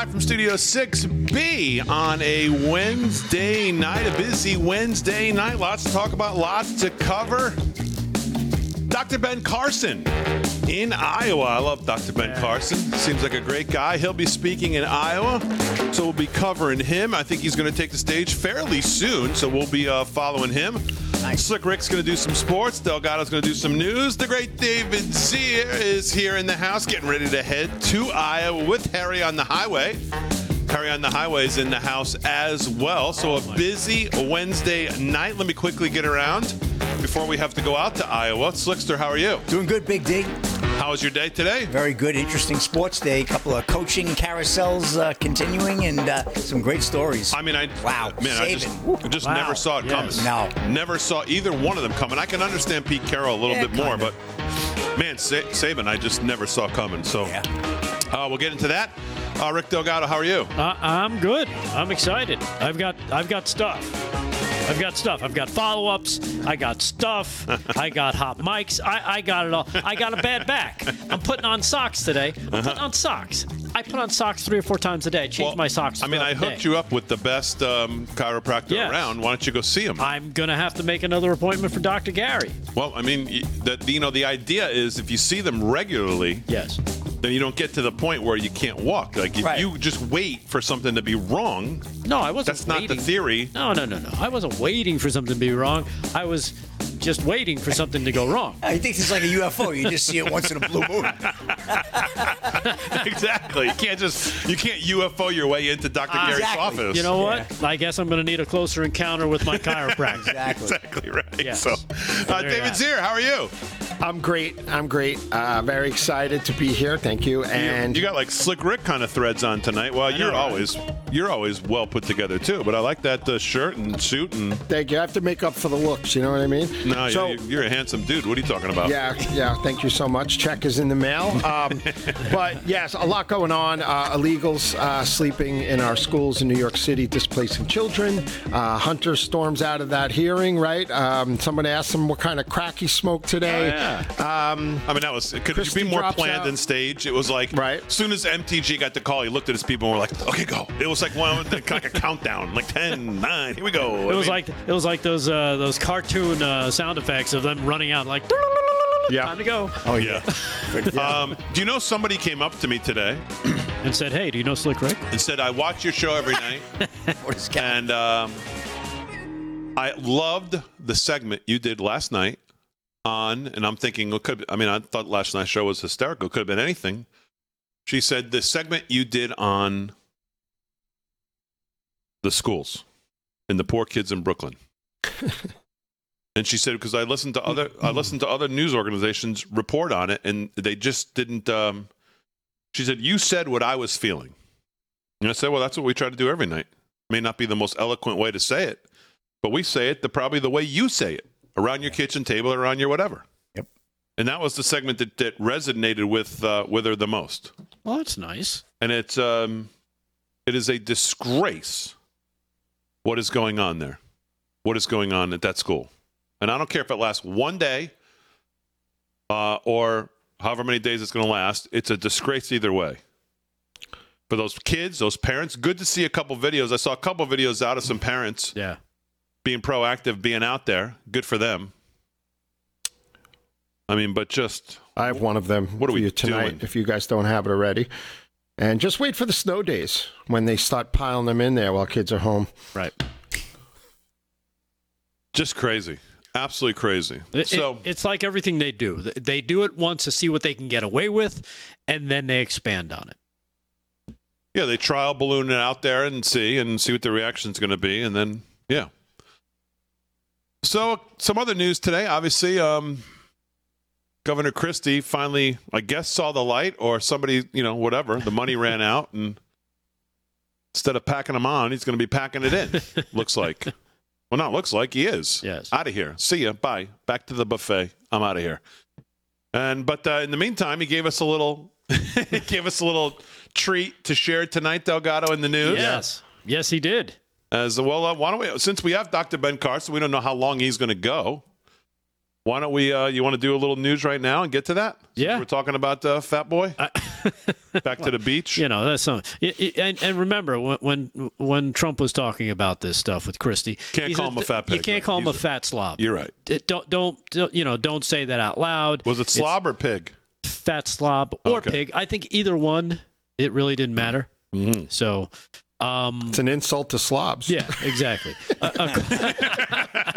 live from Studio 6B on a Wednesday night, a busy Wednesday night. Lots to talk about, lots to cover. Dr. Ben Carson in Iowa. I love Dr. Ben Carson. Seems like a great guy. He'll be speaking in Iowa, so we'll be covering him. I think he's going to take the stage fairly soon, so we'll be uh, following him. Nice. Slick Rick's going to do some sports. Delgado's going to do some news. The great David Zier is here in the house, getting ready to head to Iowa with Harry on the highway. Harry on the highway is in the house as well. So a busy Wednesday night. Let me quickly get around before we have to go out to Iowa. Slickster, how are you? Doing good, Big D. How was your day today? Very good, interesting sports day. A couple of coaching carousels uh, continuing, and uh, some great stories. I mean, I Wow, man, I just, Saban. I just Wow. never saw it Yes. coming. No. never saw either one of them coming. I can understand Pete Carroll a little Yeah, bit more, kinda. but man, Sa- Saban, I just never saw coming. So Yeah. uh, we'll get into that. Uh, Rick Delgado, how are you? Uh, I'm good. I'm excited. I've got I've got stuff. I've got stuff. I've got follow-ups. I got stuff. I got hot mics. I, I got it all. I got a bad back. I'm putting on socks today. I'm putting on socks. I put on socks three or four times a day. I change my socks. I mean, I hooked you up with the best um, chiropractor Yes. around. Why don't you go see him? I'm gonna have to make another appointment for Dr. Gary. Well, I mean, the, you know, the idea is if you see them regularly, Yes. then you don't get to the point where you can't walk. Like if Right. you just wait for something to be wrong, No, I wasn't. that's not the theory. No, no, no, no. I wasn't waiting for something to be wrong. I was just waiting for something to go wrong. I think it's like a UFO. You just see it once in a blue moon. exactly. You can't just you can't UFO your way into Dr. Gary's Exactly. office. You know what? I guess I'm going to need a closer encounter with my chiropractor. Exactly. exactly right. Yes. So, uh, David have it. Zier, how are you? I'm great. I'm great. Uh, very excited to be here. Thank you. And you got like slick Rick kind of threads on tonight. Well, you're always you're always well put together too. But I like that uh, shirt and suit and thank you. I have to make up for the looks. You know what I mean? no, So you're, you're a handsome dude. What are you talking about? yeah, yeah. Thank you so much. Check is in the mail. Um, but yes, a lot going on. Uh, illegals uh, sleeping in our schools in New York City, displacing children. Uh, Hunter storms out of that hearing. Right. Um, someone asked him what kind of crack he smoked today. Oh, um, I mean, that was. Could you be more drops planned out. than staged? It was like, Right. As soon as MTG got the call, he looked at his people and were like, "Okay, go." It was like one, like a countdown, like 10, 9, Here we go. It was like it was like those uh, those cartoon uh, sound effects of them running out like Yeah. time to go oh yeah. um, do you know somebody came up to me today and said, "Hey, do you know Slick Rick?" and said, "I watch your show every night." What is that? And um, I loved the segment you did last night on, and I'm thinking, it could. I mean, I thought last night's show was hysterical. It could have been anything. She said the segment you did on the schools and the poor kids in Brooklyn. and she said because I listened to other I listened to other news organizations report on it, and they just didn't. Um, she said you said what I was feeling. And I said, well, that's what we try to do every night. May not be the most eloquent way to say it, but we say it the probably the way you say it around your kitchen table or around your whatever. Yep. And that was the segment that, that resonated with uh, with her the most. Well, that's nice. And it's um, it is a disgrace what is going on there, what is going on at that school. And I don't care if it lasts one day uh, or however many days it's going to last. It's a disgrace either way. For those kids, those parents, good to see a couple videos. I saw a couple videos out of some parents Yeah. Being proactive, being out there. Good for them. I mean, but just I have one of them What are for we you tonight doing? if you guys don't have it already. And just wait for the snow days when they start piling them in there while kids are home. Right. just crazy, absolutely crazy. It- so it- it's like everything they do. They do it once to see what they can get away with, and then they expand on it. yeah, they trial balloon it out there and see and see what the reaction's going to be, and then yeah. So some other news today, obviously. Um, Governor Christie finally, I guess, saw the light, or somebody, you know, whatever. The money ran out, and instead of packing them on, he's going to be packing it in. looks like. Well, not looks like he is. Yes. Out of here. See ya. Bye. Back to the buffet. I'm out of here. And but uh, in the meantime, he gave us a little, he gave us a little treat to share tonight, Delgado, in the news. Yes. Yes, he did. As well, uh, why don't we? Since we have Dr. Ben Carson, we don't know how long he's going to go. Why don't we? Uh, you want to do a little news right now and get to that? Yeah. we're talking about uh, Fat Boy. Back to the beach. You know, that's something. And, and remember, when, when when Trump was talking about this stuff with Christie, Can't call said him a fat Pig, You can't call him a a- fat slob. You're right. Don't, don't don't you know? Don't say that out loud. Was it It's slob or pig? fat slob or Okay. pig? I think either one. It really didn't matter. Mm-hmm. So, um, It's an insult to slobs. yeah, exactly. Uh, uh,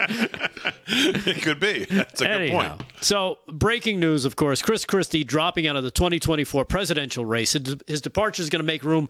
it could be. That's a good point. so breaking news, of course, Chris Christie dropping out of the 2024 presidential race. His his departure is going to make room,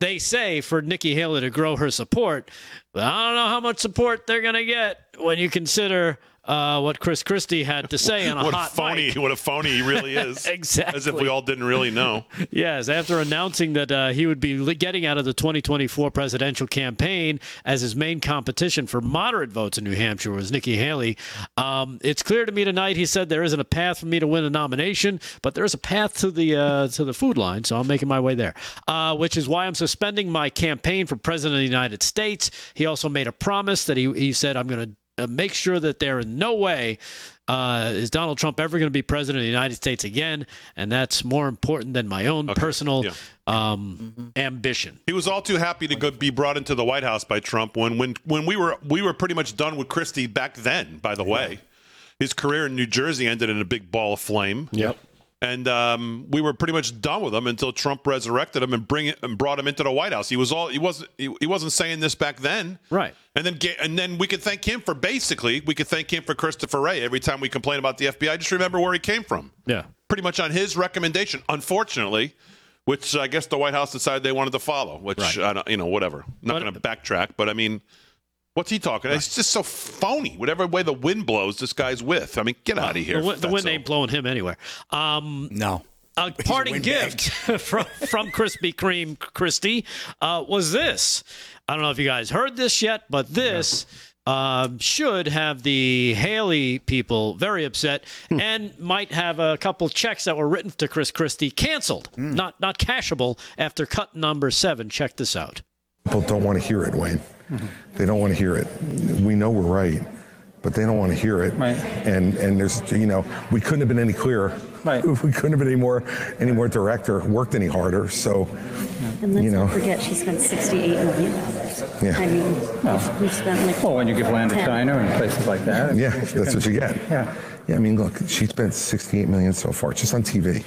they say, for Nikki Haley to grow her support. But I don't know how much support they're going to get when you consider uh, what Chris Christie had to say on a What a hot phony! mic. What a phony he really is. Exactly. As if we all didn't really know. Yes, after announcing that uh, he would be getting out of the 2024 presidential campaign as his main competition for moderate votes in New Hampshire was Nikki Haley. Um, it's clear to me tonight, he said, there isn't a path for me to win a nomination, but there is a path to the uh, to the food line, so I'm making my way there. Uh, which is why I'm suspending my campaign for president of the United States. He also made a promise that he he said I'm going to make sure that there in no way uh, is Donald Trump ever going to be president of the United States again, and that's more important than my own personal yeah. um, ambition. He was all too happy to go, be brought into the White House by Trump when, when when we were we were pretty much done with Christie back then. By the way, his career in New Jersey ended in a big ball of flame. Yep. And um, we were pretty much done with him until Trump resurrected him and bring it and brought him into the White House. He was all he wasn't he, he wasn't saying this back then, Right. And then and then we could thank him for basically we could thank him for Christopher Wray every time we complain about the FBI. Just remember where he came from, Yeah. pretty much on his recommendation. Unfortunately. Which I guess the White House decided they wanted to follow. Which Right. I don't, you know, whatever. Not going to backtrack, but I mean, what's he talking? It's just so phony. Whatever way the wind blows, this guy's with. I mean, get out of here. The, the wind fatso. ain't blowing him anywhere. Um, No. a parting windbag. gift from from Krispy Kreme Christie uh, was this. I don't know if you guys heard this yet, but this um, should have the Haley people very upset and might have a couple checks that were written to Chris Christie canceled, not not cashable after cut number seven. Check this out. People don't want to hear it, Wayne. Mm-hmm. They don't want to hear it. We know we're right, but they don't want to hear it. Right. And and there's you know we couldn't have been any clearer. Right. We couldn't have been any more any more direct or worked any harder. So And let's You know. not forget she spent $68 million. Yeah. I mean, we've- we've spent like. Well, when you give land to China and places like that. yeah, that's what you get. Yeah. Yeah. I mean, look, she spent 68 million so far just on TV.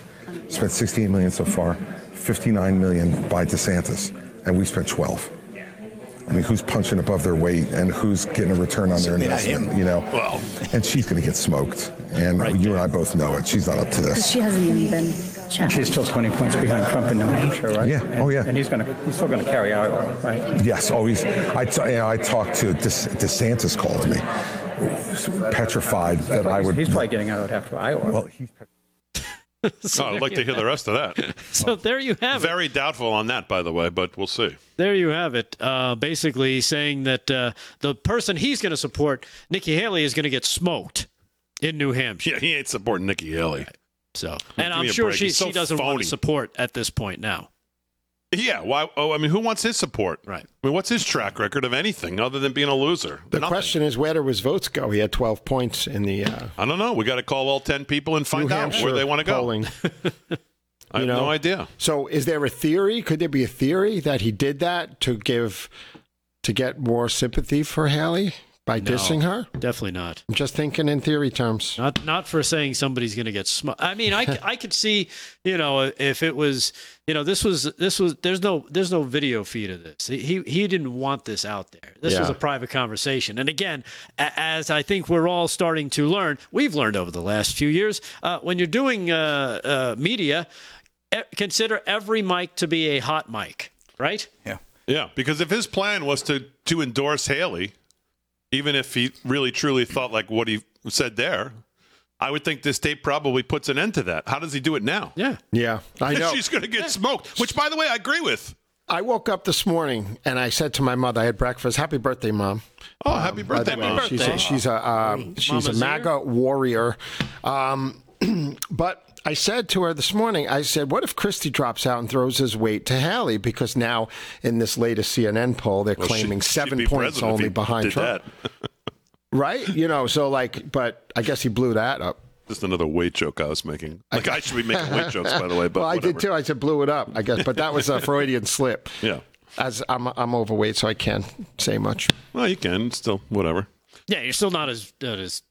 Spent 68 million so far. 59 million by DeSantis, and we spent 12. I mean, who's punching above their weight and who's getting a return on their Certainly not investment? You know, Well. and she's going to get smoked. And you and I both know it. She's not up to this. She hasn't even been checked. She's still 20 points behind Trump in New Hampshire, right? Yeah. And- Oh, yeah. And he's going to, he's still going to carry Iowa, right? Yes, oh, always. I, t- you know, I talked to DeS- DeSantis called me, petrified that I would. He's probably getting out after Iowa. well, he's Oh, I'd like to hear the rest of that. So there you have it. Very doubtful on that, by the way, but we'll see. There you have it. Uh, basically saying that uh, the person he's going to support, Nikki Haley, is going to get smoked in New Hampshire. Yeah, he ain't supporting Nikki Haley. So, and I'm sure she, so she doesn't want phony. to support at this point now. Yeah, why? Oh, I mean, who wants his support? Right. I mean, what's his track record of anything other than being a loser? The Nothing. question is, where do his votes go? He had 12 points in the uh, I don't know. We got to call all ten people and find out where they want to go. I have know? no idea. So, is there a theory? Could there be a theory that he did that to give to get more sympathy for Haley by dissing her? Definitely not. I'm just thinking in theory terms. Not not for saying somebody's going to get smoked. I mean, I, I could see, you know, if it was, you know, this was this was there's no there's no video feed of this. He he didn't want this out there. This was a private conversation. And again, a- as I think we're all starting to learn, we've learned over the last few years, uh, when you're doing uh, uh, media, e- consider every mic to be a hot mic, right? Yeah. Yeah, because if his plan was to to endorse Haley, even if he really truly thought like what he said there, I would think this tape probably puts an end to that. How does he do it now? Yeah. Yeah, I know. She's going to get smoked. Which, by the way, I agree with. I woke up this morning and I said to my mother, I had breakfast. Happy birthday, mom. Oh, happy birthday, way, Mom. She's a, she's a uh, she's Mama's a MAGA warrior. Um, but I said to her this morning, I said, "What if Christie drops out and throws his weight to Haley? Because now in this latest CNN poll, they're Well, claiming she'd seven points only behind Trump." that. right? You know, so like, but I guess he blew that up. Just another weight joke I was making. Like I should be making weight jokes, by the way. But well, I whatever. did too. I said blew it up, I guess, but that was a Freudian slip. Yeah. As I'm, I'm overweight, so I can't say much. Well, you can still whatever. Yeah, you're still not as not as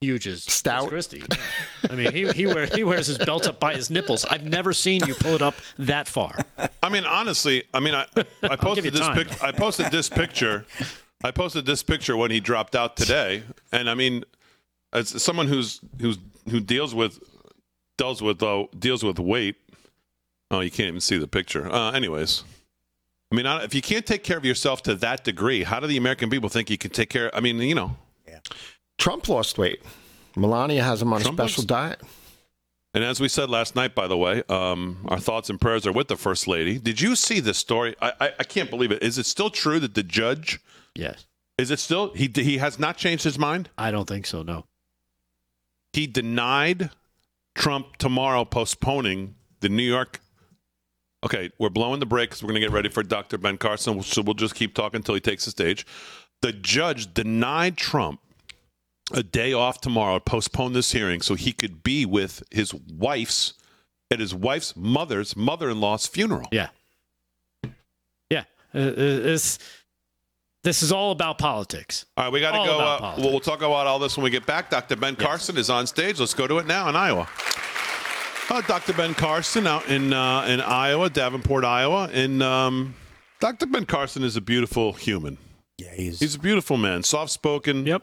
huge as Stout. as Christie. I mean, he he, wear, he wears his belt up by his nipples. I've never seen you pull it up that far. I mean, honestly, I mean, I I posted this pic- I posted this picture. I posted this picture when he dropped out today, and I mean, as someone who's who's who deals with deals with uh, deals with weight. Oh, you can't even see the picture. Uh, anyways, I mean, if you can't take care of yourself to that degree, how do the American people think you can take care? I mean, you know, Trump lost weight. Melania has him on Trump a special looks- diet. And as we said last night, by the way, um, our thoughts and prayers are with the first lady. Did you see this story? I, I, I can't believe it. Is it still true that the judge Yes, is it still he he has not changed his mind? I don't think so. No. He denied Trump tomorrow postponing the New York. Okay, we're blowing the brakes. We're going to get ready for Dr. Ben Carson, so we'll just keep talking until he takes the stage. The judge denied Trump a day off tomorrow, postpone this hearing so he could be with his wife's at his wife's mother's mother-in-law's funeral. Yeah. Yeah. Uh, uh, this this is all about politics. All right, we got to go. about Uh, we'll, we'll talk about all this when we get back. Dr. Ben Carson is on stage. Let's go to it now in Iowa. Uh, Dr. Ben Carson out in uh, in Iowa, Davenport, Iowa, and um, Dr. Ben Carson is a beautiful human. Yeah, he's, He's a beautiful man, soft spoken, Yep.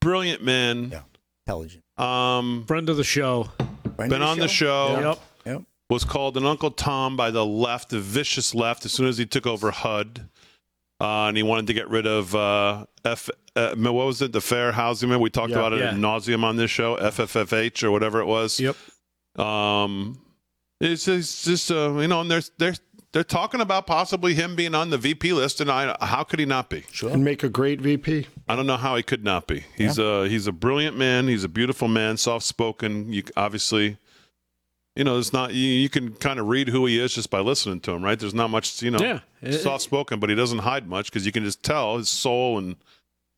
Brilliant man. Yeah. intelligent. Um, Friend of the show. Friend been of on the show. Yep. Yep. was called an Uncle Tom by the left, the vicious left, as soon as he took over HUD. Uh, and he wanted to get rid of uh, F. Uh, what was it? The Fair Housing. Man. We talked Yeah. about it Yeah. ad nauseum on this show, FFFH or whatever it was. Yep. Um, it's just, just uh, you know, and they're they're they're talking about possibly him being on the VP list, and I how could he not be? Sure. And make a great VP. I don't know how he could not be. He's a he's a brilliant man. He's a beautiful man, soft spoken. You obviously, you know, it's not you, you can kind of read who he is just by listening to him, right? There's not much, you know, Yeah. Soft spoken, but he doesn't hide much because you can just tell his soul and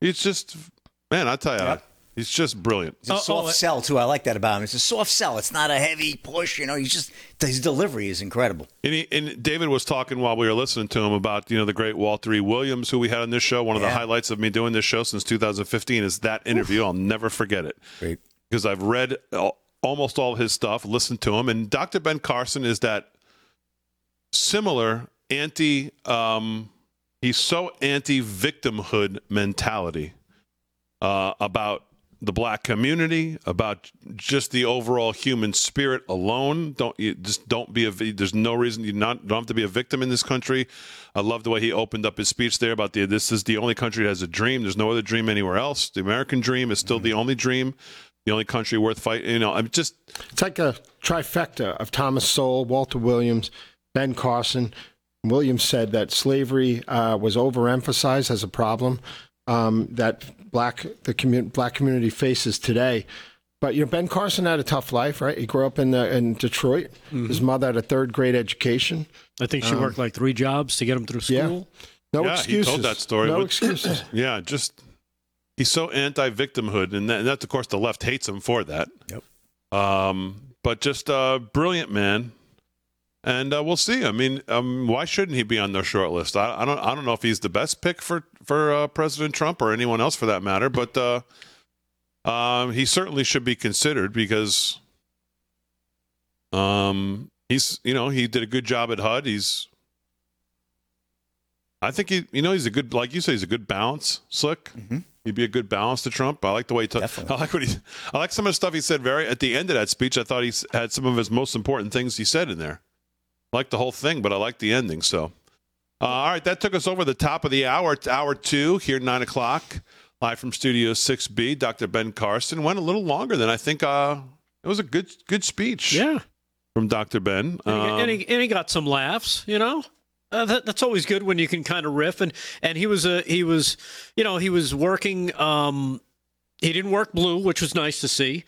he's just man. I tell you, Yep. He's just brilliant. It's a Oh, soft oh, sell too. I like that about him. It's a soft sell. It's not a heavy push. You know, he's just his delivery is incredible. And, he, and David was talking while we were listening to him about you know the great Walter E. Williams who we had on this show. One of the highlights of me doing this show since 2015 is that interview. I'll never forget it. Great. because I've read almost all his stuff, listened to him, and Dr. Ben Carson is that similar anti. Um, he's so anti-victimhood mentality uh, about the black community, about just the overall human spirit alone. Don't you just don't be a. There's no reason you not don't have to be a victim in this country. I love the way he opened up his speech there about the. This is the only country that has a dream. There's no other dream anywhere else. The American dream is still the only dream. The only country worth fighting. You know, I'm just It's like a trifecta of Thomas Sowell, Walter Williams, Ben Carson. Williams said that slavery uh, was overemphasized as a problem um, that black the commu- black community faces today. But you know, Ben Carson had a tough life, right? He grew up in the, in Detroit. His mother had a third grade education. I think she worked like three jobs to get him through yeah. school. No Yeah, he told that story. No What- excuses. yeah, just he's so anti-victimhood, and, that, and that's of course the left hates him for that. Yep. Um, but just a brilliant man, and uh, we'll see. I mean, um, why shouldn't he be on their short list? I, I don't. I don't know if he's the best pick for for uh, President Trump or anyone else for that matter, but uh, um, he certainly should be considered because um, he's you know he did a good job at HUD. He's I think he, you know, he's a good, like you say, he's a good balance, slick. He'd be a good balance to Trump. I like the way he. Definitely. I like what he. I like some of the stuff he said. Very at the end of that speech, I thought he had some of his most important things he said in there. I like the whole thing, but I like the ending. So, uh, all right, that took us over the top of the hour. It's hour two here, nine o'clock, live from Studio Six B. Dr. Ben Carson went a little longer than I think. Uh, it was a good, good speech. Yeah. from Dr. Ben. And, he, Um, and, he, and he got some laughs, you know. Uh, that, that's always good when you can kind of riff and and he was a he was you know he was working um he didn't work blue which was nice to see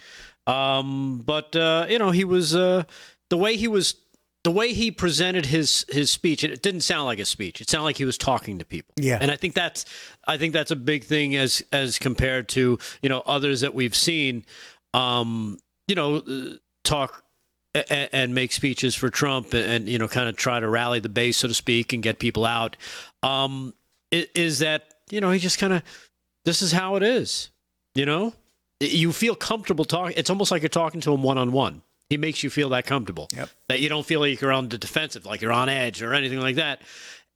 um but uh you know he was uh the way he was the way he presented his his speech, it didn't sound like a speech. It sounded like he was talking to people. Yeah. and I think that's I think that's a big thing as as compared to you know others that we've seen, um, you know, talk and, and make speeches for Trump and, and you know kind of try to rally the base, so to speak, and get people out. Um, is that you know he just kind of this is how it is, you know. You feel comfortable talking. It's almost like you're talking to him one on one. He makes you feel that comfortable. Yep. That you don't feel like you're on the defensive, like you're on edge or anything like that.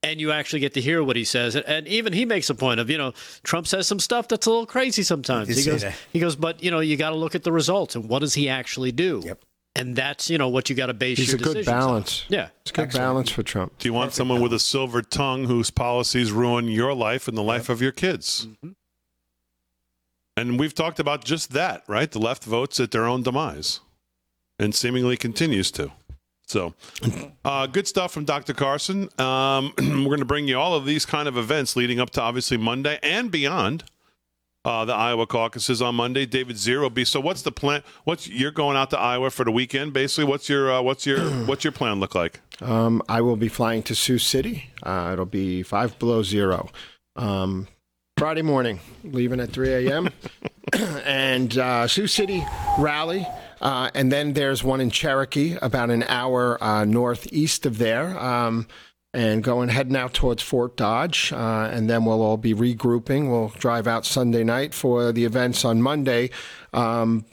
And you actually get to hear what he says. And- And even he makes a point of, you know, Trump says some stuff that's a little crazy sometimes. He He did say goes, that. he goes, but you know, you got to look at the results and what does he actually do? Yep. And that's you know what you got to base He's your a good decisions on. balance. Yeah. It's a good balance for Trump. Do you want someone with a silver tongue whose policies ruin your life and the life of your kids? Mm-hmm. And we've talked about just that, right? The left votes at their own demise and seemingly continues to. So, uh, good stuff from Dr. Carson. Um, we're going to bring you all of these kind of events leading up to obviously Monday and beyond. Uh, the Iowa caucuses on Monday. David Zero will be. So, what's the plan? What's you're going out to Iowa for the weekend? Basically, what's your uh, what's your what's your plan look like? Um, I will be flying to Sioux City. Uh, it'll be five below zero. Um, Friday morning, leaving at 3 a.m. and uh, Sioux City rally. Uh, and then there's one in Cherokee, about an hour uh, northeast of there. Um, and going heading out towards Fort Dodge, uh, and then we'll all be regrouping. We'll drive out Sunday night for the events on Monday. Um,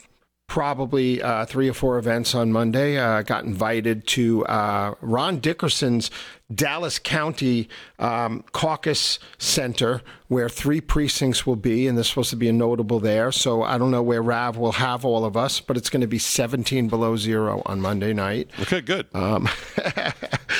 probably uh, three or four events on Monday. Uh, got invited to uh, Ron Dickerson's Dallas County um, Caucus Center, where three precincts will be, and there's supposed to be a notable there. So I don't know where Rav will have all of us, but it's going to be 17 below zero on Monday night. Okay, good. Um,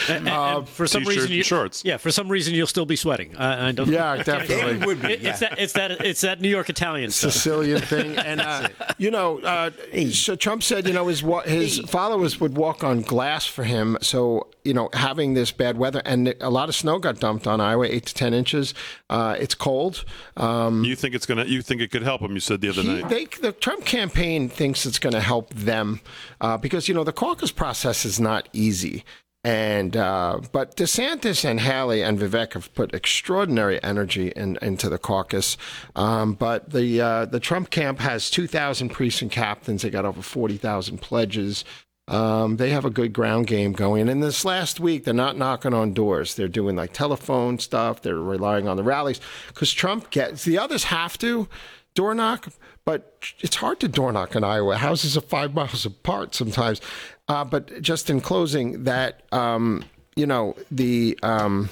And, and- and for some reason, and you, shorts. Yeah, for some reason you'll still be sweating. I, I don't. yeah, definitely. David would be. It- It's that. It's that. It's that New York Italian stuff. Sicilian thing, and uh, you know, uh, so Trump said, you know, his wa- his followers would walk on glass for him. So you know, having this bad weather and a lot of snow got dumped on Iowa, eight to ten inches. Uh, it's cold. Um, You think it's gonna? You think it could help them? You said the other he, night. they, the Trump campaign thinks it's going to help them uh, because you know the caucus process is not easy. And uh, but DeSantis and Haley and Vivek have put extraordinary energy in, into the caucus. Um, but the uh, the Trump camp has two thousand precinct captains. They got over forty thousand pledges. Um, they have a good ground game going. And this last week, they're not knocking on doors. They're doing like telephone stuff. They're relying on the rallies because Trump gets the others have to door knock, but it's hard to door knock in Iowa. Houses are five miles apart sometimes. Uh, but just in closing, that um, you know the um,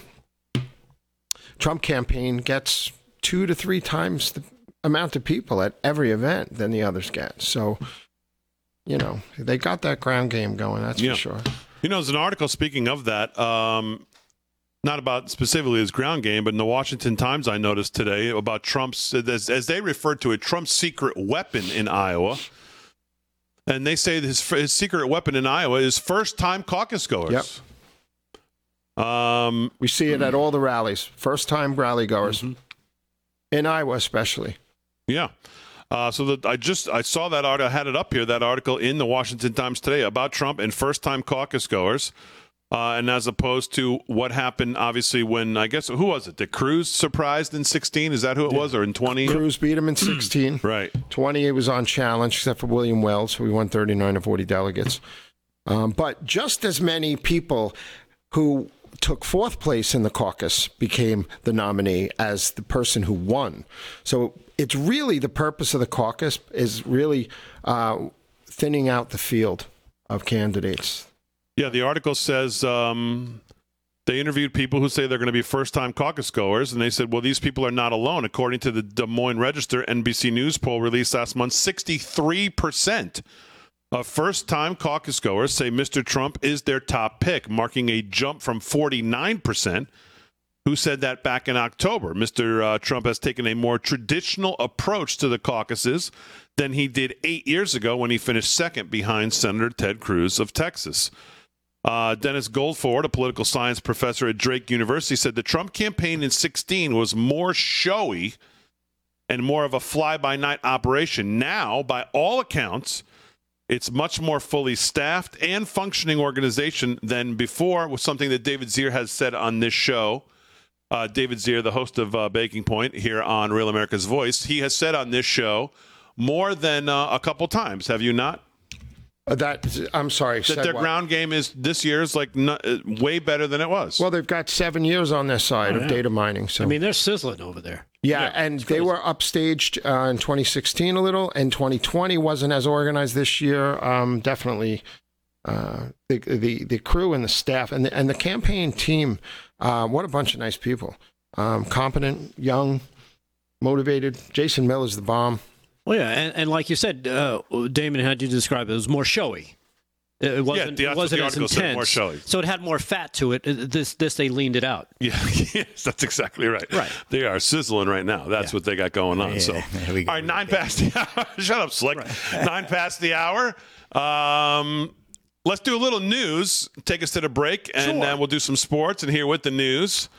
Trump campaign gets two to three times the amount of people at every event than the others get. So, you know, they got that ground game going. That's Yeah. for sure. You know, there's an article speaking of that. Um, not about specifically his ground game, but in the Washington Times, I noticed today about Trump's, as, as they referred to it, Trump's secret weapon in Iowa. And they say his, his secret weapon in Iowa is first time caucus goers. Um, We see it at all the rallies. First time rally goers in Iowa, especially. Yeah. Uh, so that I just I saw that article. I had it up here. That article in the Washington Times today about Trump and first-time caucus goers, uh, and as opposed to what happened, obviously when I guess who was it? Did Cruz surprised in 16? Is that who it was, or in 20? Cruz beat him in 16. Right. 20, it was on challenge, except for William Weld, who we won 39 of 40 delegates. Um, but just as many people who took fourth place in the caucus became the nominee as the person who won. So it's really the purpose of the caucus is really uh, thinning out the field of candidates. Yeah, the article says um, they interviewed people who say they're going to be first time caucus goers, and they said, well, these people are not alone. According to the Des Moines Register NBC News poll released last month, 63% of first time caucus goers say Mr. Trump is their top pick, marking a jump from 49%. Who said that back in October? Mr. Uh, Trump has taken a more traditional approach to the caucuses than he did eight years ago when he finished second behind Senator Ted Cruz of Texas. Uh, Dennis Goldford, a political science professor at Drake University, said the Trump campaign in 16 was more showy and more of a fly by night operation. Now, by all accounts, It's much more fully staffed and functioning organization than before, was something that David Zier has said on this show. Uh, David Zier, the host of uh, Baking Point here on Real America's Voice, he has said on this show more than uh, a couple times. Have you not? Uh, that I'm sorry. That said their what? ground game is this year is like no, uh, way better than it was. Well, they've got seven years on their side Oh, of yeah. data mining. So I mean, they're sizzling over there. Yeah, Yeah, and they were upstaged uh, in 2016 a little, and 2020 wasn't as organized this year. Um, definitely, uh, the, the the crew and the staff and the, and the campaign team. Uh, what a bunch of nice people, um, competent, young, motivated. Jason Miller's the bomb. Well, yeah, and, and like you said, uh, Damon, how'd you describe it? It was more showy. It wasn't. Yeah, it wasn't the as intense. said, more showy. So it had more fat to it. This, this, they leaned it out. Yeah, yes, that's exactly right. Right. They are sizzling right now. That's what they got going on. Yeah, so, there go. all right, nine past the hour. Shut up, Slick. Nine past the hour. Um, let's do a little news. Take us to the break, and Sure. uh, we'll do some sports. And here with the news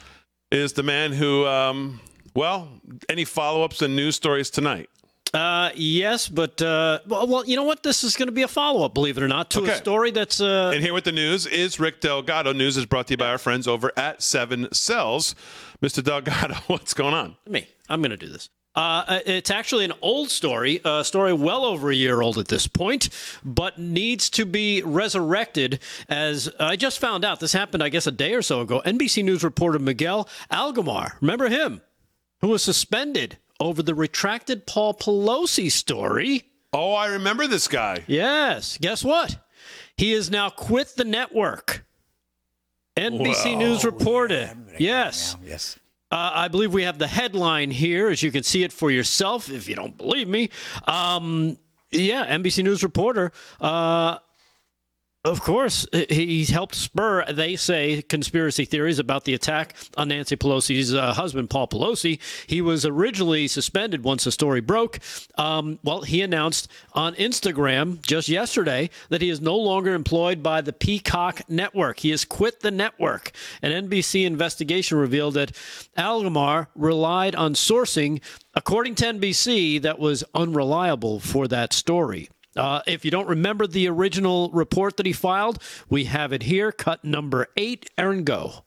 is the man who, um, well, any follow ups and news stories tonight? Uh, yes, but uh, well, well, you know what? This is going to be a follow up, believe it or not, to Okay. a story that's uh, And here with the news is Rick Delgado. News is brought to you by our friends over at Seven Cells. Mr. Delgado, what's going on? me. I'm going to do this. Uh, it's actually an old story, a story well over a year old at this point, but needs to be resurrected. As I just found out, this happened, I guess, a day or so ago. NBC News reporter Miguel Almaguer, remember him, who was suspended over the retracted Paul Pelosi story. Oh, I remember this guy. Yes. Guess what? He has now quit the network. NBC News reported. Yes. Yes. Uh, I believe we have the headline here, as you can see it for yourself if you don't believe me. Um, yeah, NBC News reporter. Uh, of course, he helped spur, they say, conspiracy theories about the attack on Nancy Pelosi's uh, husband, Paul Pelosi. He was originally suspended once the story broke. Um, well, he announced on Instagram just yesterday that he is no longer employed by the Peacock Network. He has quit the network. An NBC investigation revealed that Almaguer relied on sourcing, according to NBC, that was unreliable for that story. Uh, if you don't remember the original report that he filed, we have it here. Cut number eight. Aaron, go.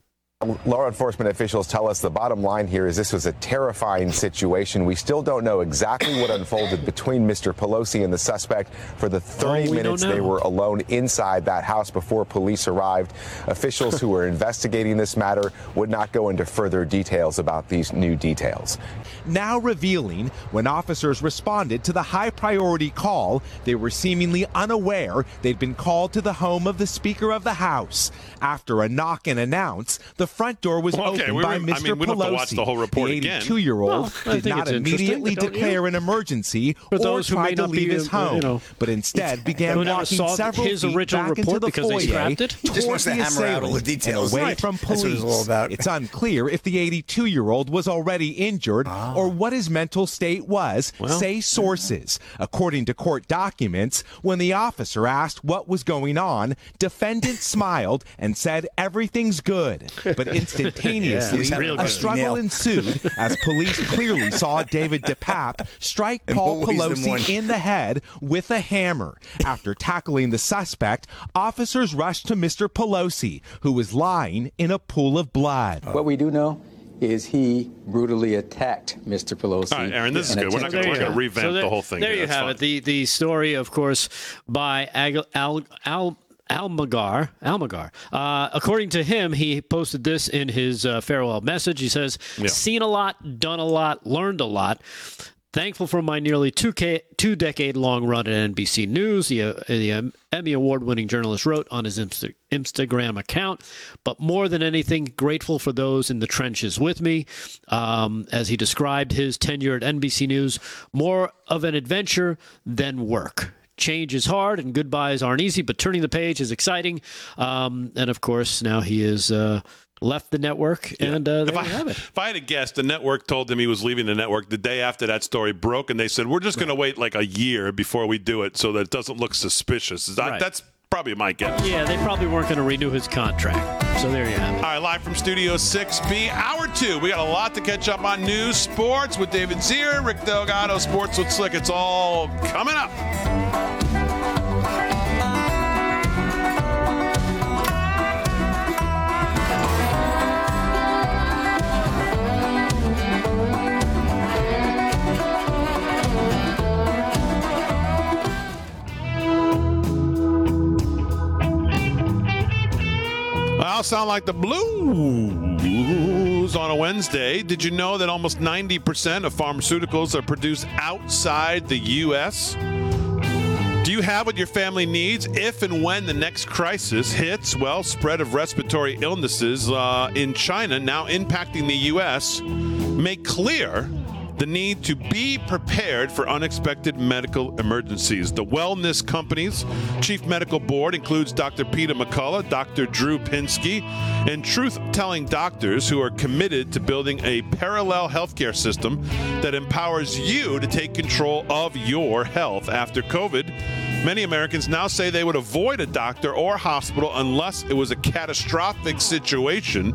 Law enforcement officials tell us the bottom line here is this was a terrifying situation. We still don't know exactly what unfolded between Mr. Pelosi and the suspect for the 30 Oh, minutes they were alone inside that house before police arrived. Officials who were investigating this matter would not go into further details about these new details. now revealing when officers responded to the high priority call, they were seemingly unaware they'd been called to the home of the Speaker of the House. After a knock and announce, the front door was Okay, opened we by were- I Mr. mean, we Pelosi. have to watch the whole report again. 82 year old Well, did not immediately declare an emergency For or those try to leave his home, you know, but instead began who walking several his feet original back report into the because they foyer scrapped it? He just wants to the hammer out all the assailant details. away Right. from That's what police. it's all about. It's unclear if the 82 year old was already injured Ah. or what his mental state was, say sources. According to court documents, when the officer asked what was going on, defendant smiled and said everything's good. But instantaneously, He's having a a struggle nail. ensued as police clearly saw David DePape strike And Paul always the. Pelosi in the head with a hammer. After tackling the suspect, officers rushed to Mr. Pelosi, who was lying in a pool of blood. What we do know is he brutally attacked Mr. Pelosi. All right, Aaron, this is good. We're not going to you revamp So there- the whole thing. There here. you That's have fine. it. The the story, of course, by Ag- Al Al. Almaguer, Almaguer. Uh, according to him, he posted this in his uh, farewell message. He says, "Seen a lot, done a lot, learned a lot. Thankful for my nearly two K, two decade long run at NBC News. The, uh, the Emmy award winning journalist wrote on his Insta- Instagram account, but more than anything, grateful for those in the trenches with me. Um, as he described his tenure at NBC News, more of an adventure than work. Change is hard and goodbyes aren't easy, but turning the page is exciting. Um, and of course, now he is uh, left the network, and uh, there If I, have it. if I had a guess, the network told him he was leaving the network the day after that story broke, and they said, We're just going to wait like a year before we do it so that it doesn't look suspicious. Right. That's probably my guess. Yeah, they probably weren't going to renew his contract. So there you have it. All right, live from Studio 6B, hour two. We got a lot to catch up on news, sports with David Zier, Rick Delgado, sports with Slick. It's all coming up. Now sound like the blues on a Wednesday. Did you know that almost 90% of pharmaceuticals are produced outside the U.S.? Do you have what your family needs if and when the next crisis hits? Well, spread of respiratory illnesses uh, in China now impacting the U.S. make clear the need to be prepared for unexpected medical emergencies. The Wellness Company's chief medical board includes Dr. Peter McCullough, Dr. Drew Pinsky, and truth telling doctors who are committed to building a parallel healthcare system that empowers you to take control of your health after COVID. Many Americans now say they would avoid a doctor or hospital unless it was a catastrophic situation.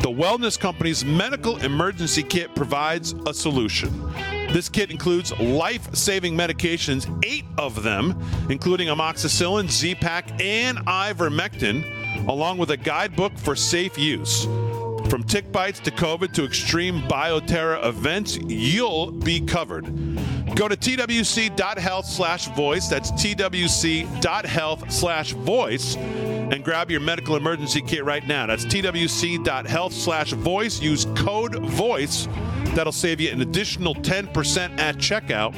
The Wellness Company's medical emergency kit provides a solution. This kit includes life saving medications, eight of them, including amoxicillin, Z Pack, and ivermectin, along with a guidebook for safe use. From tick bites to COVID to extreme bioterror events, you'll be covered. Go to twc.health slash voice. That's twc.health slash voice and grab your medical emergency kit right now. That's twc.health slash voice. Use code VOICE. That'll save you an additional 10% at checkout.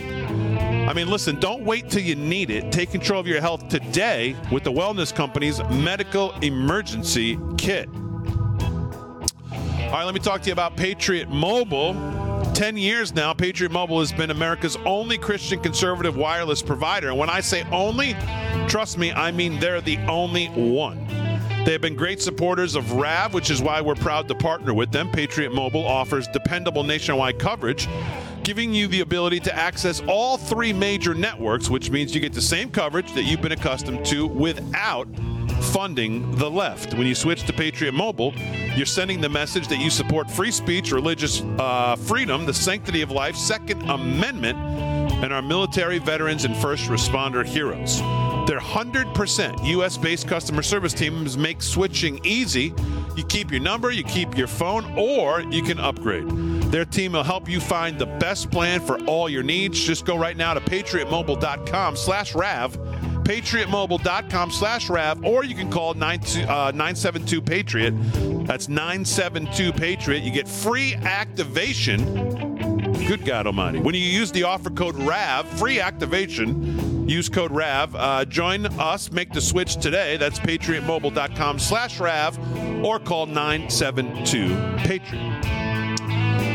I mean, listen, don't wait till you need it. Take control of your health today with the Wellness Company's medical emergency kit. All right, let me talk to you about Patriot Mobile. 10 years now, Patriot Mobile has been America's only Christian conservative wireless provider. And when I say only, trust me, I mean they're the only one. They have been great supporters of RAV, which is why we're proud to partner with them. Patriot Mobile offers dependable nationwide coverage, giving you the ability to access all three major networks, which means you get the same coverage that you've been accustomed to without funding the left. When you switch to Patriot Mobile, you're sending the message that you support free speech, religious uh, freedom, the sanctity of life, Second Amendment, and our military, veterans, and first responder heroes. Their 100% US based customer service teams make switching easy. You keep your number, you keep your phone, or you can upgrade. Their team will help you find the best plan for all your needs. Just go right now to patriotmobile.com slash RAV patriotmobile.com slash rav or you can call 972 patriot. That's 972 patriot. You get free activation. Good god almighty. When you use the offer code rav free activation use code rav. Uh, join us. Make the switch today. That's patriotmobile.com slash rav or call 972 patriot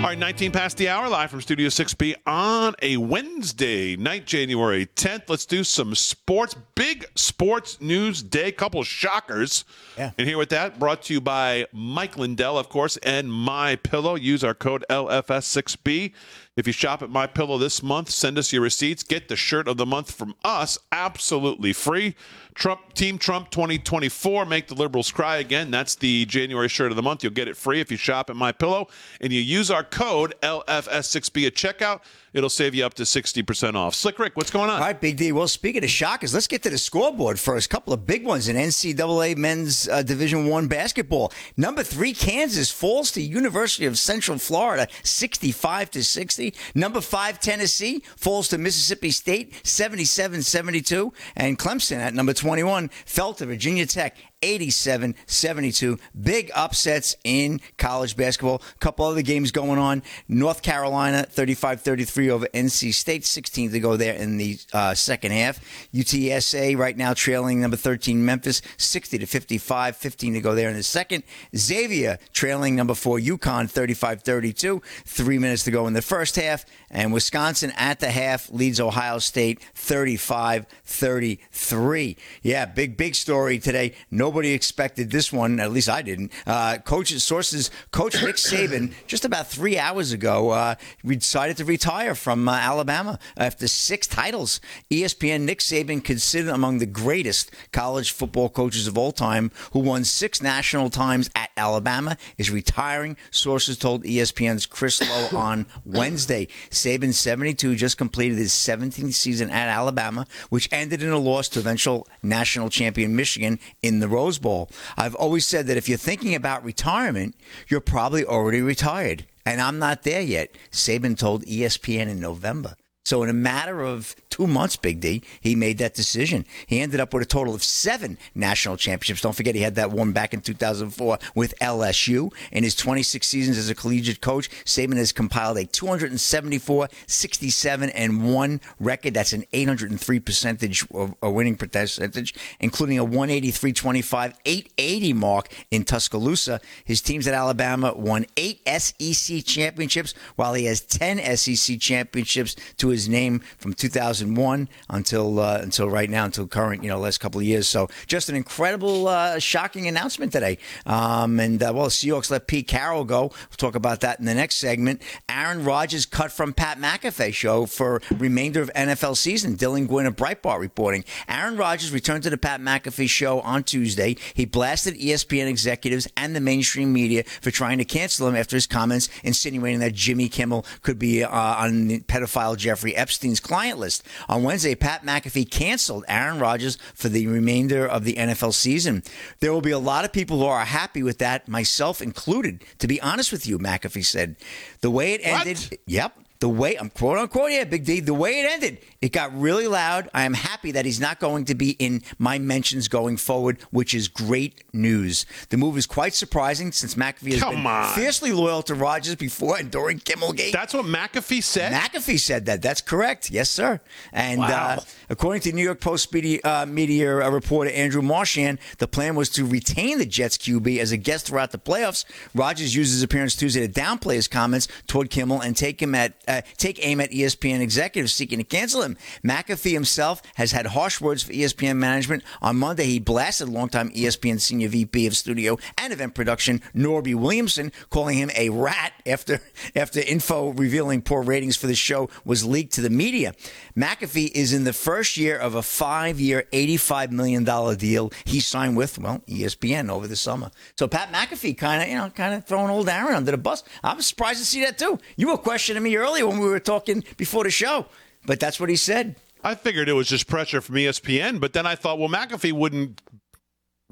all right, 19 past the hour, live from Studio 6B on a Wednesday night, January 10th. Let's do some sports. Big sports news day. Couple shockers. Yeah. And here with that, brought to you by Mike Lindell, of course, and My Pillow. Use our code LFS6B. If you shop at My Pillow this month, send us your receipts. Get the shirt of the month from us, absolutely free. Trump Team Trump 2024. Make the liberals cry again. That's the January shirt of the month. You'll get it free if you shop at My Pillow and you use our code LFS6B at checkout. It'll save you up to 60% off. Slick Rick, what's going on? All right, Big D. Well, speaking of shockers, let's get to the scoreboard first. Couple of big ones in NCAA men's uh, Division One basketball. Number three, Kansas falls to University of Central Florida, 65 to 60. Number five, Tennessee falls to Mississippi State, 77-72. And Clemson at number 21 fell to Virginia Tech, 87 72. Big upsets in college basketball. A couple other games going on. North Carolina 35 33 over NC State, 16 to go there in the uh, second half. UTSA right now trailing number 13 Memphis, 60 to 55, 15 to go there in the second. Xavier trailing number four UConn 35 32, three minutes to go in the first half. And Wisconsin at the half leads Ohio State 35 33. Yeah, big, big story today. Nobody expected this one, at least I didn't. Uh, coaches, sources, Coach Nick Saban, just about three hours ago, uh, decided to retire from uh, Alabama after six titles. ESPN Nick Saban considered among the greatest college football coaches of all time, who won six national times at Alabama, is retiring. Sources told ESPN's Chris Low on Wednesday. Saban, 72, just completed his 17th season at Alabama, which ended in a loss to eventual national champion Michigan in the Rose Bowl. I've always said that if you're thinking about retirement, you're probably already retired. And I'm not there yet, Saban told ESPN in November. So in a matter of two months, Big D, he made that decision. He ended up with a total of seven national championships. Don't forget he had that one back in 2004 with LSU. In his 26 seasons as a collegiate coach, Saban has compiled a 274, 67, and one record. That's an 803 percentage of a winning percentage, including a 183, 25, 880 mark in Tuscaloosa. His teams at Alabama won eight SEC championships, while he has 10 SEC championships to his name from 2001 until uh, until right now, until current, you know, last couple of years. So just an incredible, uh, shocking announcement today. Um, and uh, well, Seahawks let Pete Carroll go. We'll talk about that in the next segment. Aaron Rodgers cut from Pat McAfee show for remainder of NFL season. Dylan Gwynn of Breitbart reporting. Aaron Rodgers returned to the Pat McAfee show on Tuesday. He blasted ESPN executives and the mainstream media for trying to cancel him after his comments insinuating that Jimmy Kimmel could be uh, on pedophile Jeffrey Epstein's client list. On Wednesday, Pat McAfee canceled Aaron Rodgers for the remainder of the NFL season. There will be a lot of people who are happy with that, myself included. To be honest with you, McAfee said, the way it ended. Yep. The way I'm quote unquote, yeah, Big D. The way it ended, it got really loud. I am happy that he's not going to be in my mentions going forward, which is great news. The move is quite surprising since McAfee has Come been on. fiercely loyal to Rodgers before and during Kimmelgate. That's what McAfee said. McAfee said that. That's correct. Yes, sir. And Wow. uh, according to New York Post media, uh, media uh, reporter Andrew Marchand, the plan was to retain the Jets QB as a guest throughout the playoffs. Rodgers used his appearance Tuesday to downplay his comments toward Kimmel and take him at uh, take aim at ESPN executives seeking to cancel him. McAfee himself has had harsh words for ESPN management. On Monday, he blasted longtime ESPN senior VP of studio and event production Norby Williamson, calling him a rat after after info revealing poor ratings for the show was leaked to the media. McAfee is in the first year of a five-year, $85 million deal he signed with, well, ESPN over the summer. So Pat McAfee kind of, you know, kind of throwing old Aaron under the bus. I'm surprised to see that too. You were questioning me earlier when we were talking before the show, but that's what he said. I figured it was just pressure from ESPN, but then I thought, well, McAfee wouldn't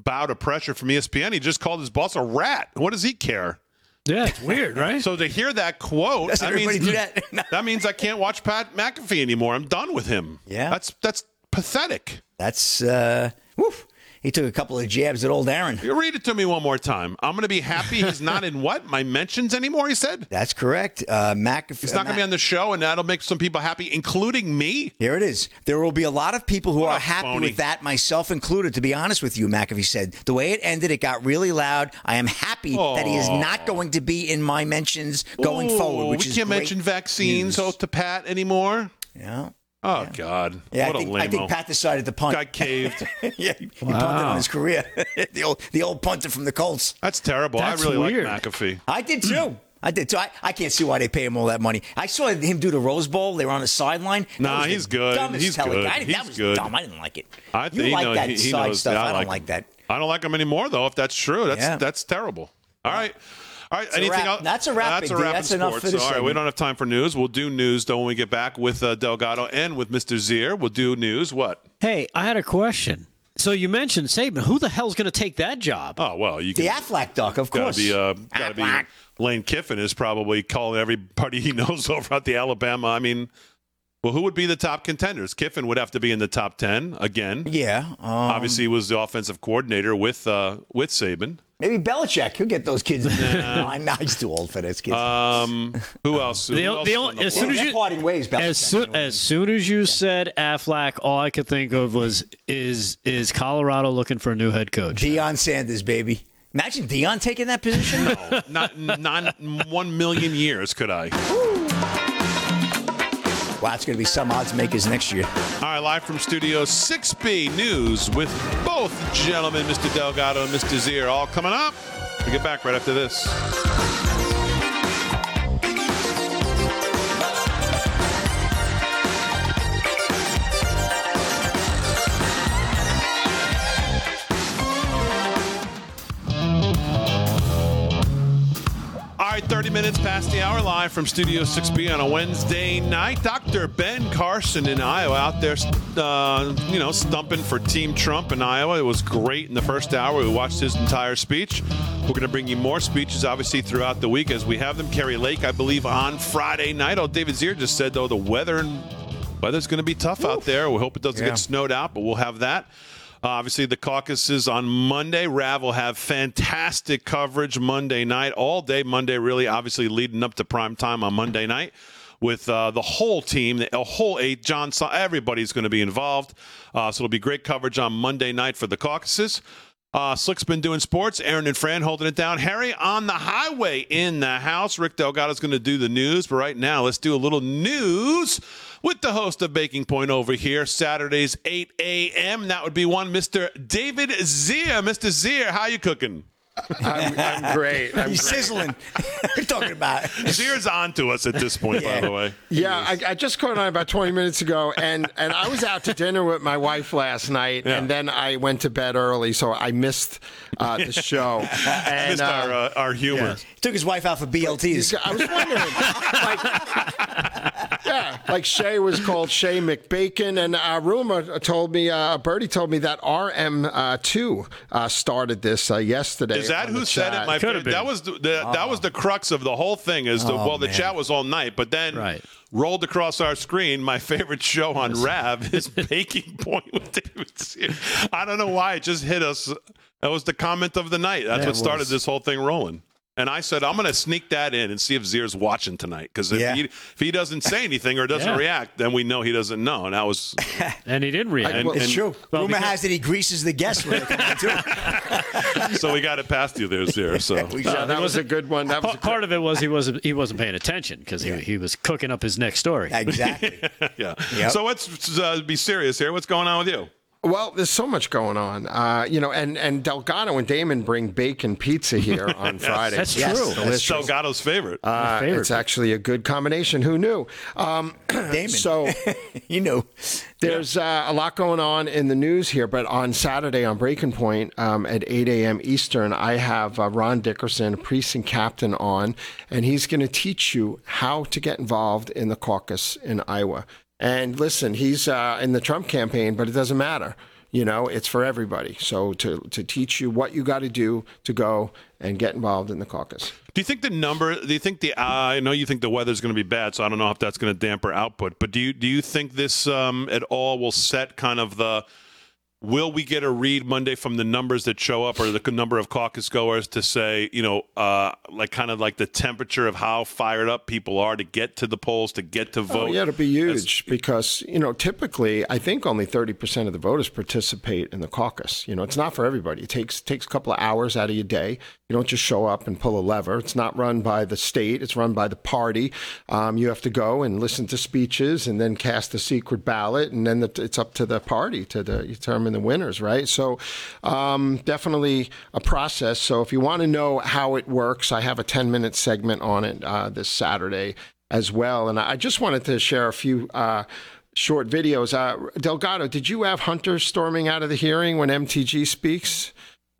bow to pressure from ESPN. He just called his boss a rat. What does he care? Yeah, it's weird, right? So to hear that quote, Doesn't that means, that? that means I can't watch Pat McAfee anymore. I'm done with him. Yeah. that's that's pathetic. That's, uh, woof. He took a couple of jabs at old Aaron. You read it to me one more time. I'm going to be happy he's not in what my mentions anymore. He said That's correct. Uh, McAfee. he's not going to be on the show, and that'll make some people happy, including me. Here it is. There will be a lot of people who What are happy phony. with that, myself included, to be honest with you, McAfee said. The way it ended, it got really loud. I am happy that he is not going to be in my mentions going Ooh, forward, which we is can't mention vaccines news. to Pat anymore. Yeah. Oh God, Yeah, what I think, a I think Pat decided to punt. guy caved. yeah, he he punted on his career. the old the old punter from the Colts. That's terrible. That's I really weird. like McAfee. I did too. Hmm. I did too. I, I can't see why they pay him all that money. I saw him do the Rose Bowl. They were on the sideline. That Nah, was he's good. dumbest He's telling- good. I, He's that was good. dumb. I didn't like it. I you think like know, that he, he side knows. stuff. Yeah, I, don't like, like that. I don't like him anymore, though. If that's true, that's Yeah. that's terrible. All right. All right. a Anything else? That's a wrap, That's a wrap That's in enough for sports. this All right. We don't have time for news. We'll do news though when we get back with uh, Delgado and with Mr. Zier. We'll do news. What? Hey, I had a question. So you mentioned Saban. Who the hell's going to take that job? Oh well, you The can. Aflac duck, of Gotta course. be, uh, gotta be. Lane Kiffin is probably calling everybody he knows over at the Alabama. I mean, well, who would be the top contenders? Kiffin would have to be in the top ten again. Yeah. Um, Obviously, he was the offensive coordinator with uh, with Saban. maybe Belichick. He'll get those kids. in there. no, I'm not. He's too old for this kid. Um, who else? Who The- else the is the as soon as you- parting ways. Belichick. As soon as soon as you said Aflac, all I could think of was is is Colorado looking for a new head coach? Deion Sanders, baby. Imagine Deion taking that position. No, not not one million years could I. wow, it's going to be some odds makers next year. All right, live from Studio 6B News with both gentlemen, Mr. Delgado and Mr. Zier, all coming up. We get back right after this. Minutes past the hour, live from Studio 6B on a Wednesday night. Dr. Ben Carson in Iowa out there, uh, you know, stumping for Team Trump in Iowa. It was great in the first hour. We watched his entire speech. We're going to bring you more speeches, obviously, throughout the week as we have them. Kari Lake, I believe, on Friday night. Oh, David Zier just said, though, the weather in Weather's going to be tough out there. We hope it doesn't Yeah. get snowed out, but we'll have that. Obviously, the caucuses on Monday. Rav will have fantastic coverage Monday night, all day Monday, really, obviously leading up to prime time on Monday night with uh, the whole team, the whole eight, John, everybody's going to be involved. Uh, so it'll be great coverage on Monday night for the caucuses. Uh, Slick's been doing sports. Aaron and Fran holding it down. Harry on the highway in the house. Rick Delgado's going to do the news. But right now, let's do a little news with the host of Baking Point over here. Saturdays, 8 a.m. That would be one Mr. David Zier. Mr. Zier, how you cooking? I'm, I'm great. I'm He's great. sizzling. We're talking about. Zier's on to us at this point, by the way. Yeah, I, I just caught on about 20 minutes ago, and, and I was out to dinner with my wife last night, and then I went to bed early, so I missed uh, the show. And, Missed our, uh, our humor. Took his wife out for BLTs. I was wondering, like, yeah, like Shay was called Shay McBacon, and uh, rumor told me, uh, Bertie told me that RM2 uh, started this uh, yesterday. Is that who said it? My Could've friend, that was the, the that was the crux of the whole thing. Is the Oh, well, the man. chat was all night, but then Right. rolled across our screen. My favorite show on Rav is Baking Point with David Sears. I don't know why it just hit us. That was the comment of the night. That's Yeah, what started was. this whole thing rolling. And I said, I'm going to sneak that in and see if Zier's watching tonight. Because if, Yeah. he, if he doesn't say anything or doesn't Yeah. react, then we know he doesn't know. And that was And he didn't react. And- It's and- true. well, Rumor because- has it he greases the guests when they come on too. so we got it past you there, Zier. So We Yeah, that was a good one. That was a Pa- part of it was he wasn't he wasn't paying attention because he, he was cooking up his next story. Exactly. yeah. Yep. So let's uh, be serious here. What's going on with you? Well, there's so much going on, uh, you know, and, and Delgado and Damon bring bacon pizza here on Friday. That's Yes, true. that's It's Delgado's favorite. Uh, favorite. it's actually a good combination. Who knew? Um, Damon. so you know. there's uh, a lot going on in the news here, but on Saturday on Breaking Point um, at 8 a.m. Eastern, I have uh, Ron Dickerson, a precinct captain, on, and he's going to teach you how to get involved in the caucus in Iowa. And listen, he's uh, in the Trump campaign, but it doesn't matter. You know, it's for everybody. So to to teach you what you got to do to go and get involved in the caucus. do you think the number? Do you think the? Uh, I know you think the weather's going to be bad, so I don't know if that's going to damper output. But do you do you think this um, at all will set kind of the? Will we get a read Monday from the numbers that show up, or the number of caucus goers to say, you know, uh, like kind of like the temperature of how fired up people are to get to the polls, to get to vote? Oh, yeah, it'll be huge because, you know, typically I think only 30% of the voters participate in the caucus. You know, it's not for everybody. It takes takes a couple of hours out of your day. You don't just show up and pull a lever. It's not run by the state, it's run by the party. Um, you have to go and listen to speeches and then cast a secret ballot, and then the, it's up to the party to the, determine the winners, right? So, um, definitely a process. So, if you want to know how it works, I have a 10 minute segment on it uh, this Saturday as well. And I just wanted to share a few uh, short videos. Uh, Delgado, did you have Hunter storming out of the hearing when MTG speaks?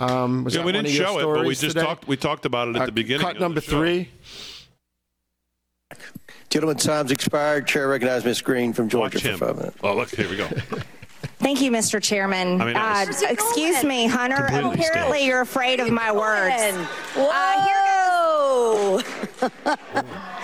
Um, was yeah, that we didn't show it, but we just today? talked. We talked about it at Uh, the beginning. Cut number three. Gentlemen, time's expired. Chair recognizes Ms. Green from Georgia Watch for him. five minutes. Oh, look, here we go. Thank you, Mr. Chairman. I mean, uh, excuse me, Hunter. Completely Apparently, staged. you're afraid of my words. Whoa!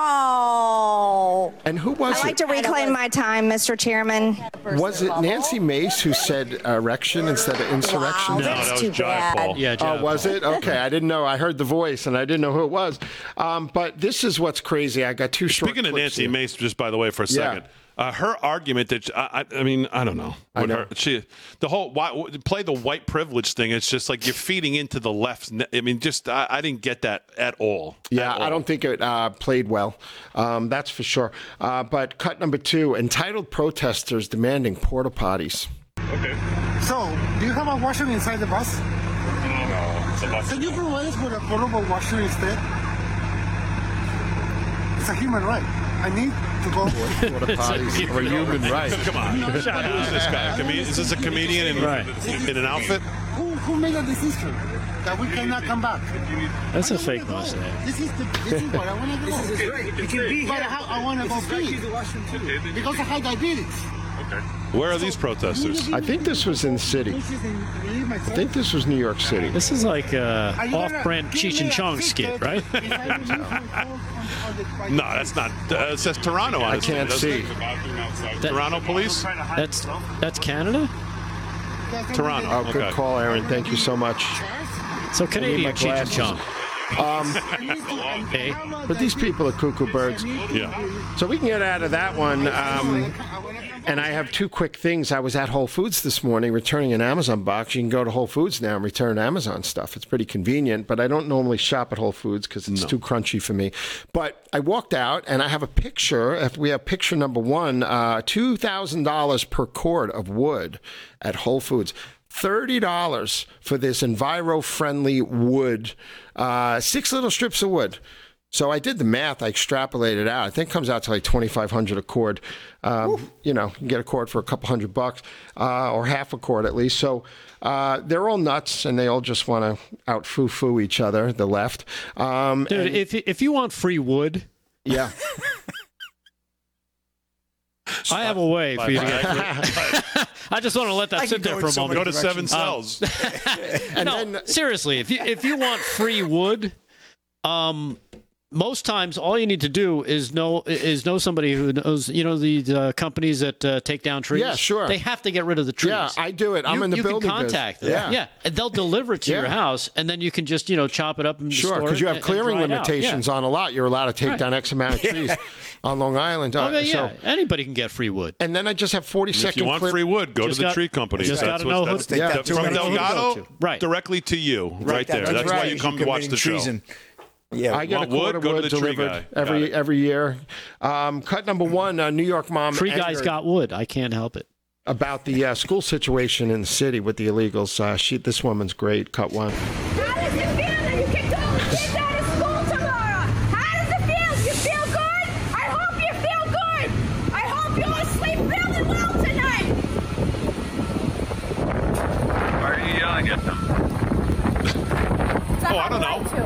oh! And who was I'd like it? to reclaim my time, Mr. Chairman. Was it Nancy Mace who said erection instead of insurrection? No, that was Jive Paul. Yeah, Oh, John. was it? Okay, I didn't know. I heard the voice and I didn't know who it was. Um, but this is what's crazy. I got two short Speaking of clips Nancy here. Mace, just by the way, for a Yeah. second, uh, her argument that I, I, I mean, I don't know. I know. Her, she, the whole why, play the white privilege thing. It's just like you're feeding into the left. I mean, just I, I didn't get that at all. Yeah, At I don't think it uh, played well. Um, that's for sure. Uh, but cut number two entitled protesters demanding porta potties. Okay. So, do you have a washer inside the bus? No, it's a bus. Can you provide us with a portable washer instead? It's a human right. I need to go. Porta potties are a human right. Come on, who's this guy? A? Is this a comedian in, Right. in an outfit? Who, who made a decision that we cannot come back? That's a fake mustache. This is the, this is what I want to do. This is right. You can be but I, I want to go pee because I have diabetes. Where are these protesters? I think this was in the city. This is in, leave my I think this was New York City. This is like a Are you gonna off-brand give Cheech and Chong skit, right? if I remove my phone on- on the- No, that's not. Uh, it says Toronto on I can't see. it? Toronto police? That's that's Canada. Toronto. Oh, good okay. call, Aaron. Thank you so much. So Canadian my Cheech and glasses. Chong. Um, Hey, but these people are cuckoo birds. Yeah. So we can get out of that one. Um, and I have two quick things. I was at Whole Foods this morning returning an Amazon box. You can go to Whole Foods now and return Amazon stuff. It's pretty convenient, but I don't normally shop at Whole Foods because it's too crunchy for me. But I walked out and I have a picture. If we have picture number one, uh, two thousand dollars per cord of wood at Whole Foods. $30 for this enviro-friendly wood, uh, six little strips of wood. So I did the math. I extrapolated out. I think it comes out to like twenty five hundred a cord. Um, you know, you can get a cord for a couple hundred bucks, uh, or half a cord at least. So uh, they're all nuts, and they all just want to out foo foo each other. The left, um, dude, and- if if you want free wood, yeah. I have a way for you to get. I just want to let that I sit can go there in for a so moment. Go to Seven directions. Cells. no, seriously, if you if you want free wood, um, most times all you need to do is know is know somebody who knows. You know the uh, companies that uh, take down trees. Yeah, sure. They have to get rid of the trees. Yeah, I do it. I'm you, in the you building can biz. contact them. Yeah. yeah, and they'll deliver it to your house, and then you can just you know chop it up and Sure, store because you have and- and clearing dry limitations Yeah. on a lot. You're allowed to take Right. down X amount of trees on Long Island. Uh, Oh, yeah, so- yeah. anybody can get free wood. and then I just have 40 If you want clip. free wood, go Just to the got- tree company. just That's gotta what- know who- that's- Take that that- from many people to Delgado. Right. directly to you, right there. That's That's why you come to watch the show. Treason. Yeah, I get a cord wood? of Go to wood the tree delivered guy. Every every year. Um, cut number one, uh, New York mom. Tree guys angered got wood. I can't help it. about the uh, school situation in the city with the illegals. Uh, she, this woman's great. Cut one. How does it feel that you kicked all the kids out of school tomorrow? How does it feel? You feel good? I hope you feel good. I hope you all sleep really well tonight. Why are you yelling at them? Oh, I don't know. To.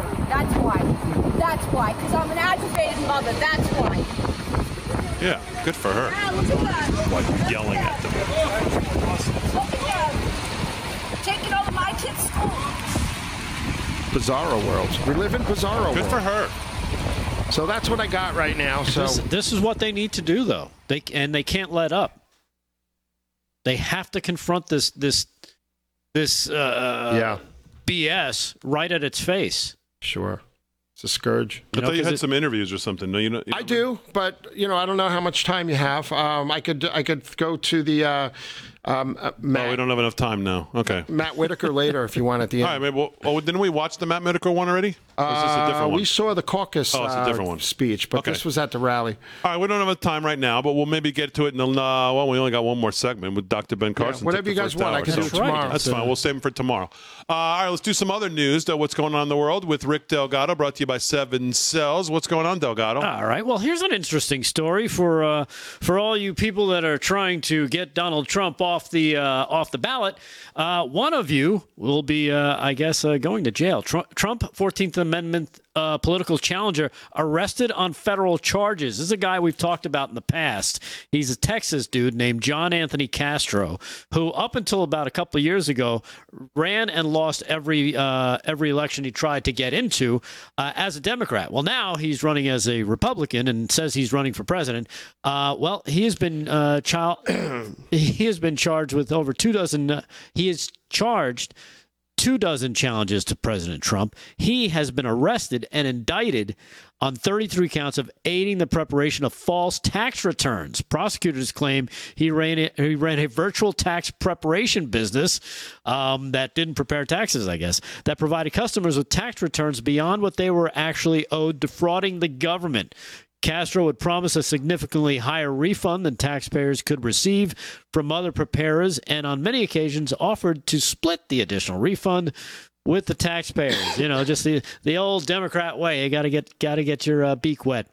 That's why. Because I'm an aggravated mother. That's why. Yeah, good for her. Ah, look at that. Like yelling at them. Look at that. Taking over my kids' school. Bizarro world. We live in bizarro Good world. for her. So that's what I got right now. So this, this is what they need to do, though. They and they can't let up. They have to confront this this this uh, yeah, BS right at its face. sure. It's a scourge. I know, thought you had it- some interviews or something. No, you know. I do, but you know, I don't know how much time you have. Um, I could I could go to the uh, um, uh, Oh, we don't have enough time now. Okay. Matt Whitaker later if you want at the end. right, maybe. We'll, oh, didn't we watch the Matt Whitaker one already? Or is this a Uh, different one? we saw the caucus Oh, it's a uh, different one. speech, but Okay. this was at the rally. All right, we don't have enough time right now, but we'll maybe get to it in the. Uh, well, we only got one more segment with Dr. Ben Carson. whatever you guys first want, I hour, can do it tomorrow. That's So- fine. We'll save them for tomorrow. Uh, all right, let's do some other news. What's going on in the world with Rick Delgado, brought to you by Seven Cells. What's going on, Delgado? All right. Well, here's an interesting story for uh, for all you people that are trying to get Donald Trump off the uh, off the ballot. Uh, one of you will be, uh, I guess, going to jail. Trump, Trump 14th Amendment uh, political challenger arrested on federal charges. This is a guy we've talked about in the past. He's a Texas dude named John Anthony Castro, who up until about a couple of years ago ran and lost every uh, every election he tried to get into uh, as a Democrat. Well, now he's running as a Republican and says he's running for president. Uh, well, he has been uh, child he has been charged with over two dozen. Uh, he is charged two dozen challenges to President Trump. He has been arrested and indicted on 33 counts of aiding the preparation of false tax returns. Prosecutors claim he ran a, he ran a virtual tax preparation business um, that didn't prepare taxes, I guess, that provided customers with tax returns beyond what they were actually owed, defrauding the government. Castro would promise a significantly higher refund than taxpayers could receive from other preparers, and on many occasions offered to split the additional refund with the taxpayers. You know, just the the old Democrat way. You got to get got to get your uh, beak wet.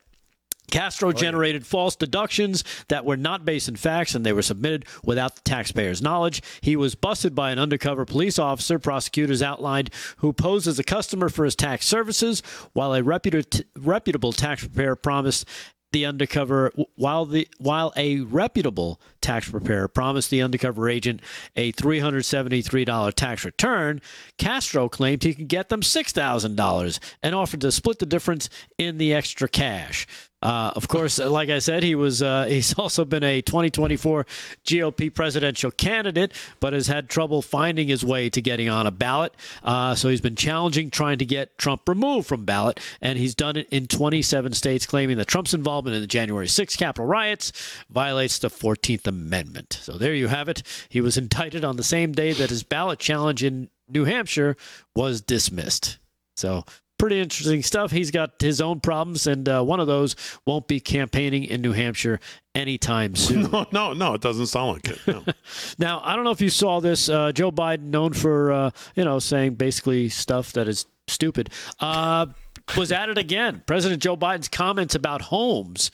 Castro oh, generated false deductions that were not based in facts and they were submitted without the taxpayer's knowledge. He was busted by an undercover police officer, prosecutors outlined, who posed as a customer for his tax services, while a reputed, reputable tax preparer promised the undercover while the while a reputable tax preparer promised the undercover agent a $373 tax return. Castro claimed he could get them $6000 and offered to split the difference in the extra cash Uh, of course, like I said, he was uh, he's also been a 2024 GOP presidential candidate, but has had trouble finding his way to getting on a ballot. Uh, so he's been challenging trying to get Trump removed from ballot, and he's done it in 27 states, claiming that Trump's involvement in the January 6th Capitol riots violates the 14th Amendment. So there you have it. He was indicted on the same day that his ballot challenge in New Hampshire was dismissed. So pretty interesting stuff. He's got his own problems, and uh, one of those won't be campaigning in New Hampshire anytime soon. No, no, no, it doesn't sound like it. No. now, I don't know if you saw this. Uh, Joe Biden, known for uh, you know saying basically stuff that is stupid, uh, was at it again. President Joe Biden's comments about homes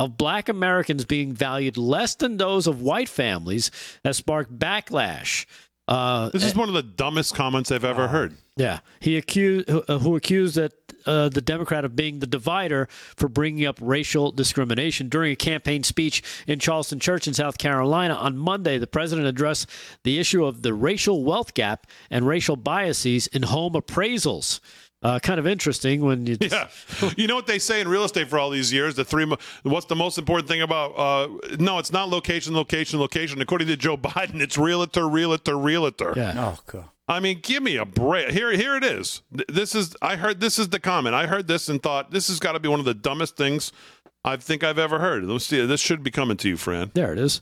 of black Americans being valued less than those of white families has sparked backlash. Uh, This is one of the dumbest comments I've ever heard. yeah, he accused who, uh, who accused that uh, the Democrat of being the divider for bringing up racial discrimination during a campaign speech in Charleston Church in South Carolina on Monday. The president addressed the issue of the racial wealth gap and racial biases in home appraisals. Uh, kind of interesting when you Yeah, you know what they say in real estate for all these years. The three. mo- What's the most important thing about? Uh, no, it's not location, location, location. According to Joe Biden, it's realtor, realtor, realtor. Yeah. Oh, God. I mean, give me a break. Here, here it is. This is. I heard. This is the comment. I heard this and thought this has got to be one of the dumbest things I think I've ever heard. Let's see. This should be coming to you, Fran. There it is.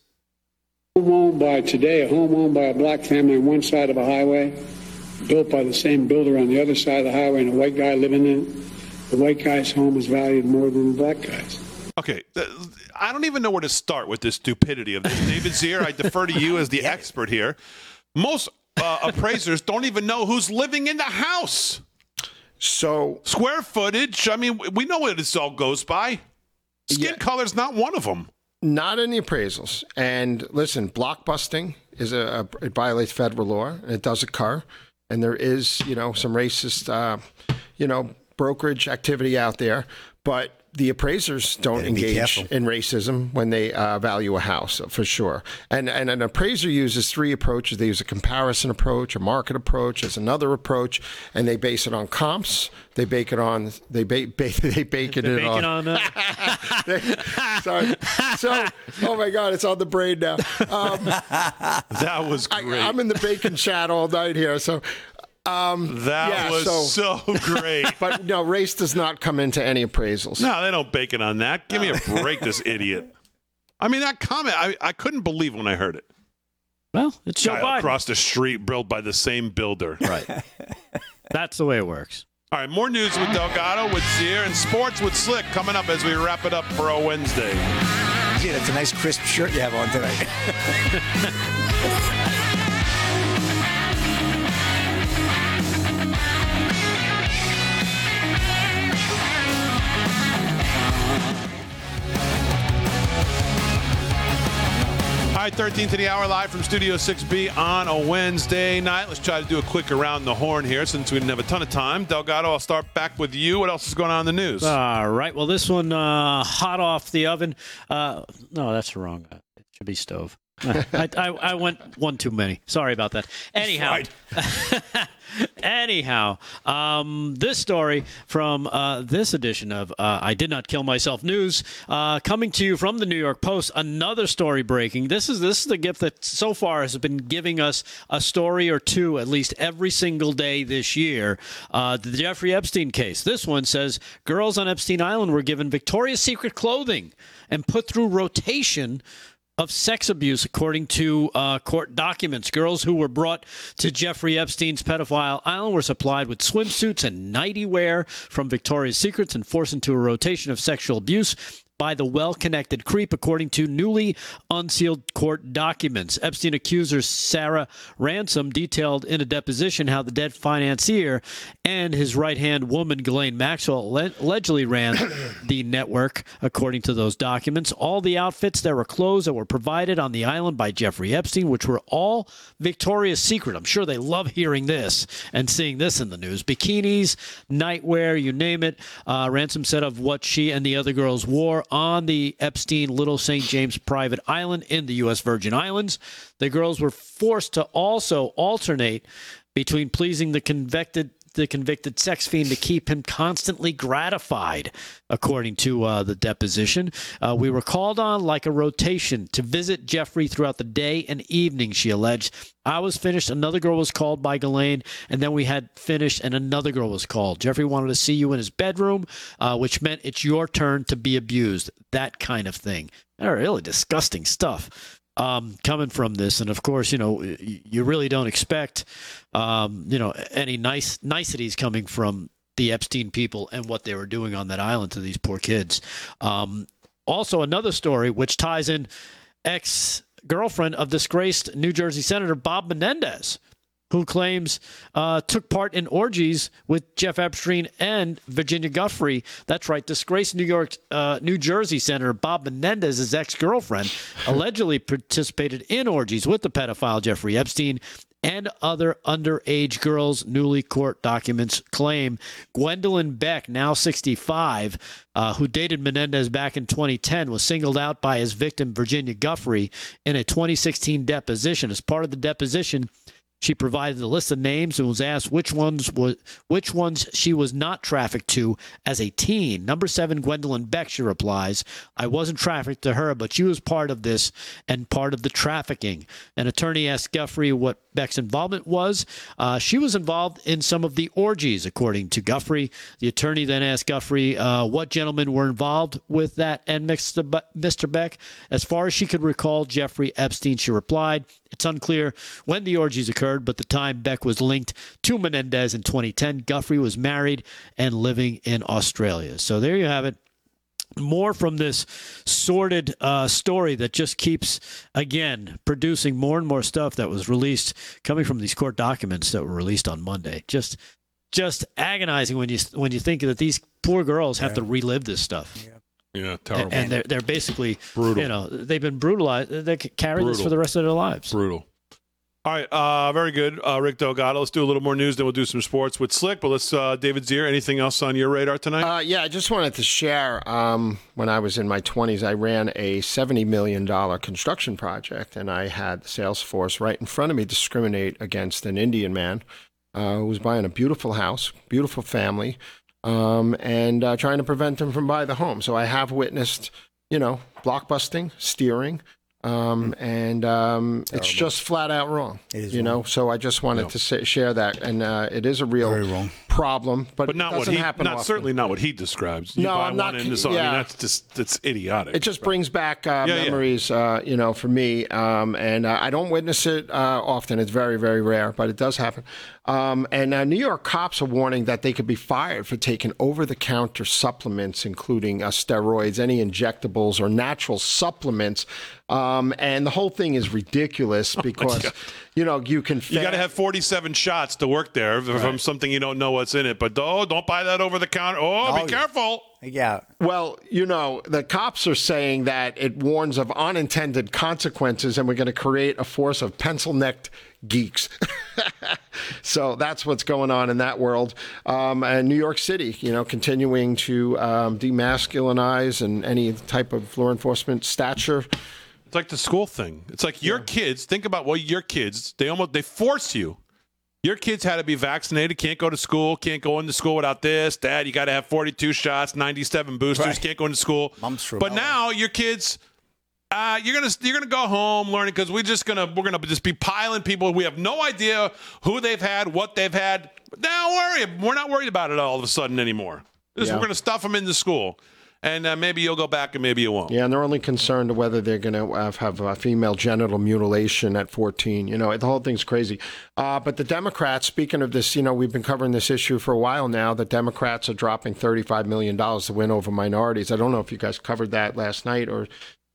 home owned by today, a home owned by a black family on one side of a highway, built by the same builder on the other side of the highway, and a white guy living in it. The white guy's home is valued more than the black guy's. Okay, I don't even know where to start with this stupidity of this. David Zier, I defer to you as the expert here. Most uh, appraisers don't even know who's living in the house. So square footage. I mean, we know what this all goes by. Skin color's not one of them. Not in the appraisals. And listen, blockbusting is a, a it violates federal law, and it does occur. And there is, you know, some racist, uh, you know, brokerage activity out there. But the appraisers don't Gotta engage in racism when they uh, value a house, for sure. And and an appraiser uses three approaches. They use a comparison approach, a market approach, as another approach, and they base it on comps. They bake it on. They bake. Ba- they bake it They're on. baking on uh, Sorry. So, oh my God, it's on the brain now. Um, that was I, great. I'm in the bacon chat all night here. So, um, That yeah, was so great. but no, race does not come into any appraisals. No, they don't bake it on that. Give me a break, this idiot. I mean, that comment, I, I couldn't believe when I heard it. well, it's Joe Biden. across the street, built by the same builder. Right. That's the way it works. All right, more news with Delgado, with Zier, and sports with Slick coming up as we wrap it up for a Wednesday. Gee, that's a nice crisp shirt you have on tonight. All right, 13 to the hour live from Studio 6B on a Wednesday night. Let's try to do a quick around the horn here since we didn't have a ton of time. Delgado, I'll start back with you. What else is going on in the news? All right. Well, this one uh, hot off the oven. Uh, no, that's wrong. It should be stove. I, I, I went one too many. Sorry about that. Anyhow, anyhow, um, this story from uh, this edition of uh, I Did Not Kill Myself News, uh, coming to you from the New York Post. Another story breaking. This is this is the gift that so far has been giving us a story or two at least every single day this year. Uh, the Jeffrey Epstein case. This one says girls on Epstein Island were given Victoria's Secret clothing and put through rotation of sex abuse, according to uh, court documents. Girls who were brought to Jeffrey Epstein's pedophile island were supplied with swimsuits and nighty wear from Victoria's Secrets and forced into a rotation of sexual abuse by the well connected creep, according to newly unsealed court documents. Epstein accuser Sarah Ransom detailed in a deposition how the dead financier and his right hand woman, Ghislaine Maxwell, le- allegedly ran the network, according to those documents. All the outfits that were clothes that were provided on the island by Jeffrey Epstein, which were all Victoria's Secret. I'm sure they love hearing this and seeing this in the news. Bikinis, nightwear, you name it. Uh, Ransom said of what she and the other girls wore on the Epstein Little St. James private island in the U.S. Virgin Islands. The girls were forced to also alternate between pleasing the convicted the convicted sex fiend to keep him constantly gratified, according to uh, the deposition. Uh, we were called on like a rotation to visit Jeffrey throughout the day and evening, she alleged. I was finished, another girl was called by Ghislaine, and then we had finished, and another girl was called. Jeffrey wanted to see you in his bedroom, uh, which meant it's your turn to be abused. That kind of thing. Really disgusting stuff um, coming from this. And of course, you know, you really don't expect, um, you know, any nice niceties coming from the Epstein people and what they were doing on that island to these poor kids. Um, also, another story which ties in ex girlfriend of disgraced New Jersey Senator Bob Menendez, who claims uh, took part in orgies with Jeff Epstein and Virginia Giuffre. That's right, disgraced New York, uh, New Jersey Senator Bob Menendez's ex-girlfriend allegedly participated in orgies with the pedophile Jeffrey Epstein and other underage girls. Newly court documents claim Gwendolyn Beck, now 65, uh, who dated Menendez back in 2010, was singled out by his victim, Virginia Giuffre, in a 2016 deposition. As part of the deposition, she provided a list of names and was asked which ones was which ones she was not trafficked to as a teen. Number seven, Gwendolyn Beck. She replies, "I wasn't trafficked to her, but she was part of this and part of the trafficking." An attorney asked Giuffre what Beck's involvement was. Uh, she was involved in some of the orgies, according to Giuffre. The attorney then asked Giuffre uh, what gentlemen were involved with that and Mr. Mr. Beck. As far as she could recall, Jeffrey Epstein. She replied, "It's unclear when the orgies occurred, but the time Beck was linked to Menendez in 2010. Giuffre was married and living in Australia." So there you have it more from this sordid uh, story that just keeps again producing more and more stuff that was released coming from these court documents that were released on Monday. Just just agonizing when you when you think that these poor girls have to relive this stuff. Yeah, terrible. And they're they're basically Brutal. You know, they've been brutalized. They could carry this for the rest of their lives. Brutal. All right, uh, very good, uh, Rick Delgado. Let's do a little more news, then we'll do some sports with Slick. But let's, uh, David Zier, anything else on your radar tonight? Uh, yeah, I just wanted to share. Um, when I was in my 20s, I ran a $70 million construction project, and I had the sales force right in front of me discriminate against an Indian man uh, who was buying a beautiful house, beautiful family, um, and uh, trying to prevent him from buying the home. So I have witnessed, you know, blockbusting, steering. Um, and um, it's just flat out wrong. It is you know. So I just wanted to say, share that, and uh, it is a real problem, but, but not it what doesn't he, happen not often. certainly not what he describes. You No, buy I'm one not- into something, I mean, that's just that's idiotic. It just brings back uh, Yeah, yeah. memories, Uh, you know, for me. Um, and uh, I don't witness it uh, often. It's very, very rare, but it does happen. Um, and uh, New York cops are warning that they could be fired for taking over-the-counter supplements, including uh, steroids, any injectables or natural supplements. Um, and the whole thing is ridiculous because, God. you know, you can. You got to have 47 shots to work there from something you don't know what's in it. But oh, don't buy that over the counter. Oh, Oh, be yeah. careful. Yeah. Well, you know, the cops are saying that it warns of unintended consequences, and we're going to create a force of pencil necked geeks. so that's what's going on in that world. Um, and New York City, you know, continuing to um, demasculinize and any type of law enforcement stature. Like the school thing. It's like your kids. Think about what your kids. They almost they force you. Your kids had to be vaccinated. Can't go to school. Can't go into school without this. Dad, you got to have 42 shots, 97 boosters. Right. Can't go into school. Mumps But now your kids, uh, you're gonna you're gonna go home learning because we're just gonna we're gonna just be piling people. We have no idea who they've had, what they've had. Don't worry, we're not worried about it all of a sudden anymore. Just, Yeah. We're gonna stuff them into school, and uh, maybe you'll go back and maybe you won't. Yeah, and they're only concerned whether they're going to have, have uh, female genital mutilation at 14. You know, the whole thing's crazy. Uh, but the Democrats, speaking of this, you know, we've been covering this issue for a while now. The Democrats are dropping $35 million to win over minorities. I don't know if you guys covered that last night or.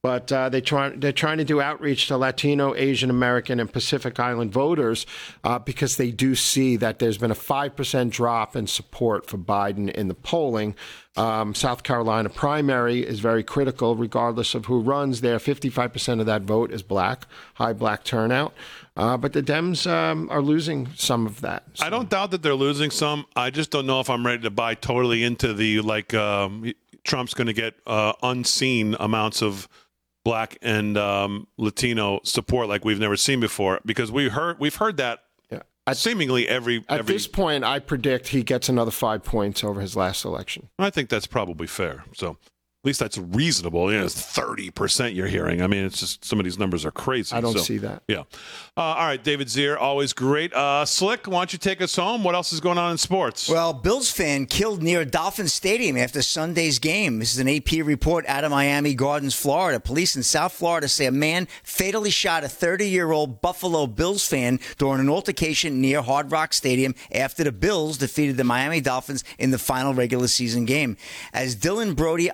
But uh, they try, they're trying to do outreach to Latino, Asian American, and Pacific Island voters uh, because they do see that there's been a 5% drop in support for Biden in the polling. Um, South Carolina primary is very critical, regardless of who runs there. 55% of that vote is black, high black turnout. Uh, but the Dems um, are losing some of that. I don't doubt that they're losing some. I just don't know if I'm ready to buy totally into the like um, Trump's going to get uh, unseen amounts of black and um, Latino support like we've never seen before because we heard we've heard that seemingly every At every. this point, I predict he gets another five points over his last election. I think that's probably fair. So at least that's reasonable. You know, it's thirty percent you're hearing. I mean, it's just some of these numbers are crazy. I don't So, see that. Yeah. Uh, all right, David Zier, always great. Uh, Slick, why don't you take us home? What else is going on in sports? Well, Bills fan killed near Dolphin Stadium after Sunday's game. This is an AP report out of Miami Gardens, Florida. Police in South Florida say a man fatally shot a 30 year old Buffalo Bills fan during an altercation near Hard Rock Stadium after the Bills defeated the Miami Dolphins in the final regular season game. As Dylan Brody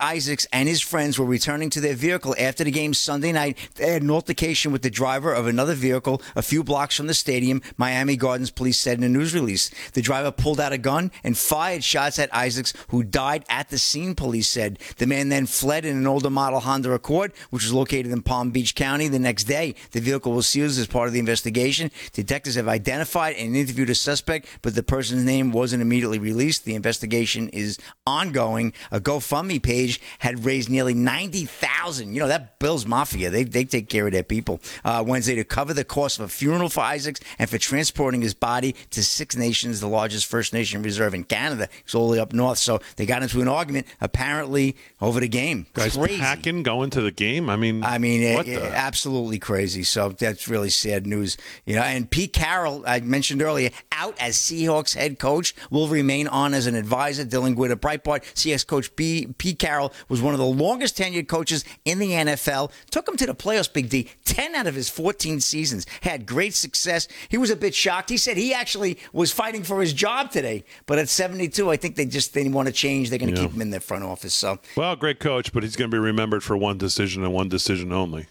And his friends were returning to their vehicle after the game Sunday night, they had an altercation with the driver of another vehicle a few blocks from the stadium, Miami Gardens police said in a news release. The driver pulled out a gun and fired shots at Isaacs, who died at the scene, police said. The man then fled in an older model Honda Accord, which was located in Palm Beach County. The next day, the vehicle was seized as part of the investigation. Detectives have identified and interviewed a suspect, but the person's name wasn't immediately released. The investigation is ongoing. A GoFundMe page had raised nearly 90000 You know, that Bill's Mafia, they, they take care of their people. Uh, Wednesday to cover the cost of a funeral for Isaacs and for transporting his body to Six Nations, the largest First Nation reserve in Canada. It's all the way up north. So they got into an argument, apparently, over the game. Guys Crazy. packing, going to the game. I mean, I mean, what the? absolutely crazy. So that's really sad news. You know, and Pete Carroll, I mentioned earlier, out as Seahawks head coach, will remain on as an advisor. Dylan Gwynn of Breitbart, Seahawks coach B, Pete Carroll was one of the longest tenured coaches in the NFL. Took him to the playoffs, Big D. Ten out of his 14 seasons. Had great success. He was a bit shocked. He said he actually was fighting for his job today, but at 72, I think they just they want to change. They're going to Yeah. keep him in their front office. So Well, great coach, but he's going to be remembered for one decision and one decision only.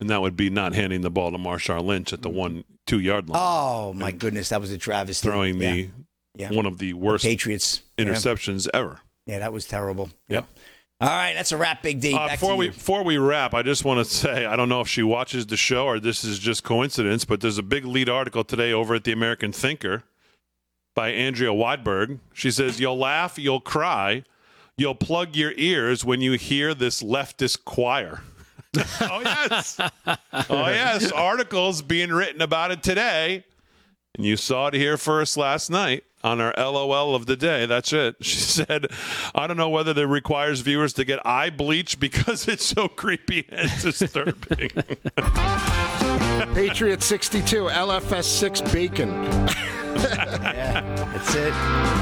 And that would be not handing the ball to Marshawn Lynch at the mm. one two yard line, Oh my goodness, that was a travesty. throwing the Yeah. one of the worst Patriots Yeah. interceptions ever. Yeah, that was terrible. Yep. All right, that's a wrap, Big D. Uh, before we before we wrap, I just want to say I don't know if she watches the show or this is just coincidence, but there's a big lead article today over at the American Thinker by Andrea Widburg. She says you'll laugh, you'll cry, you'll plug your ears when you hear this leftist choir. oh yes, oh yes, articles being written about it today, and you saw it here first last night on our LOL of the day. That's it. She said, I don't know whether that requires viewers to get eye bleach because it's so creepy and disturbing. Patriot 62, LFS 6 bacon. Yeah, that's it.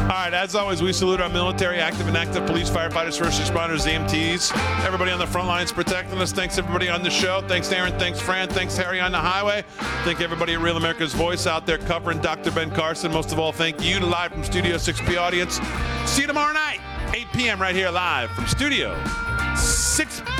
All right, as always, we salute our military, active and active police, firefighters, first responders, EMTs, everybody on the front lines protecting us. Thanks everybody on the show. Thanks Aaron. Thanks Fran. Thanks Harry on the highway. Thank everybody at Real America's Voice out there covering Dr. Ben Carson. Most of all, thank you, the live from Studio 6B audience. See you tomorrow night, 8 p.m. right here live from Studio 6B.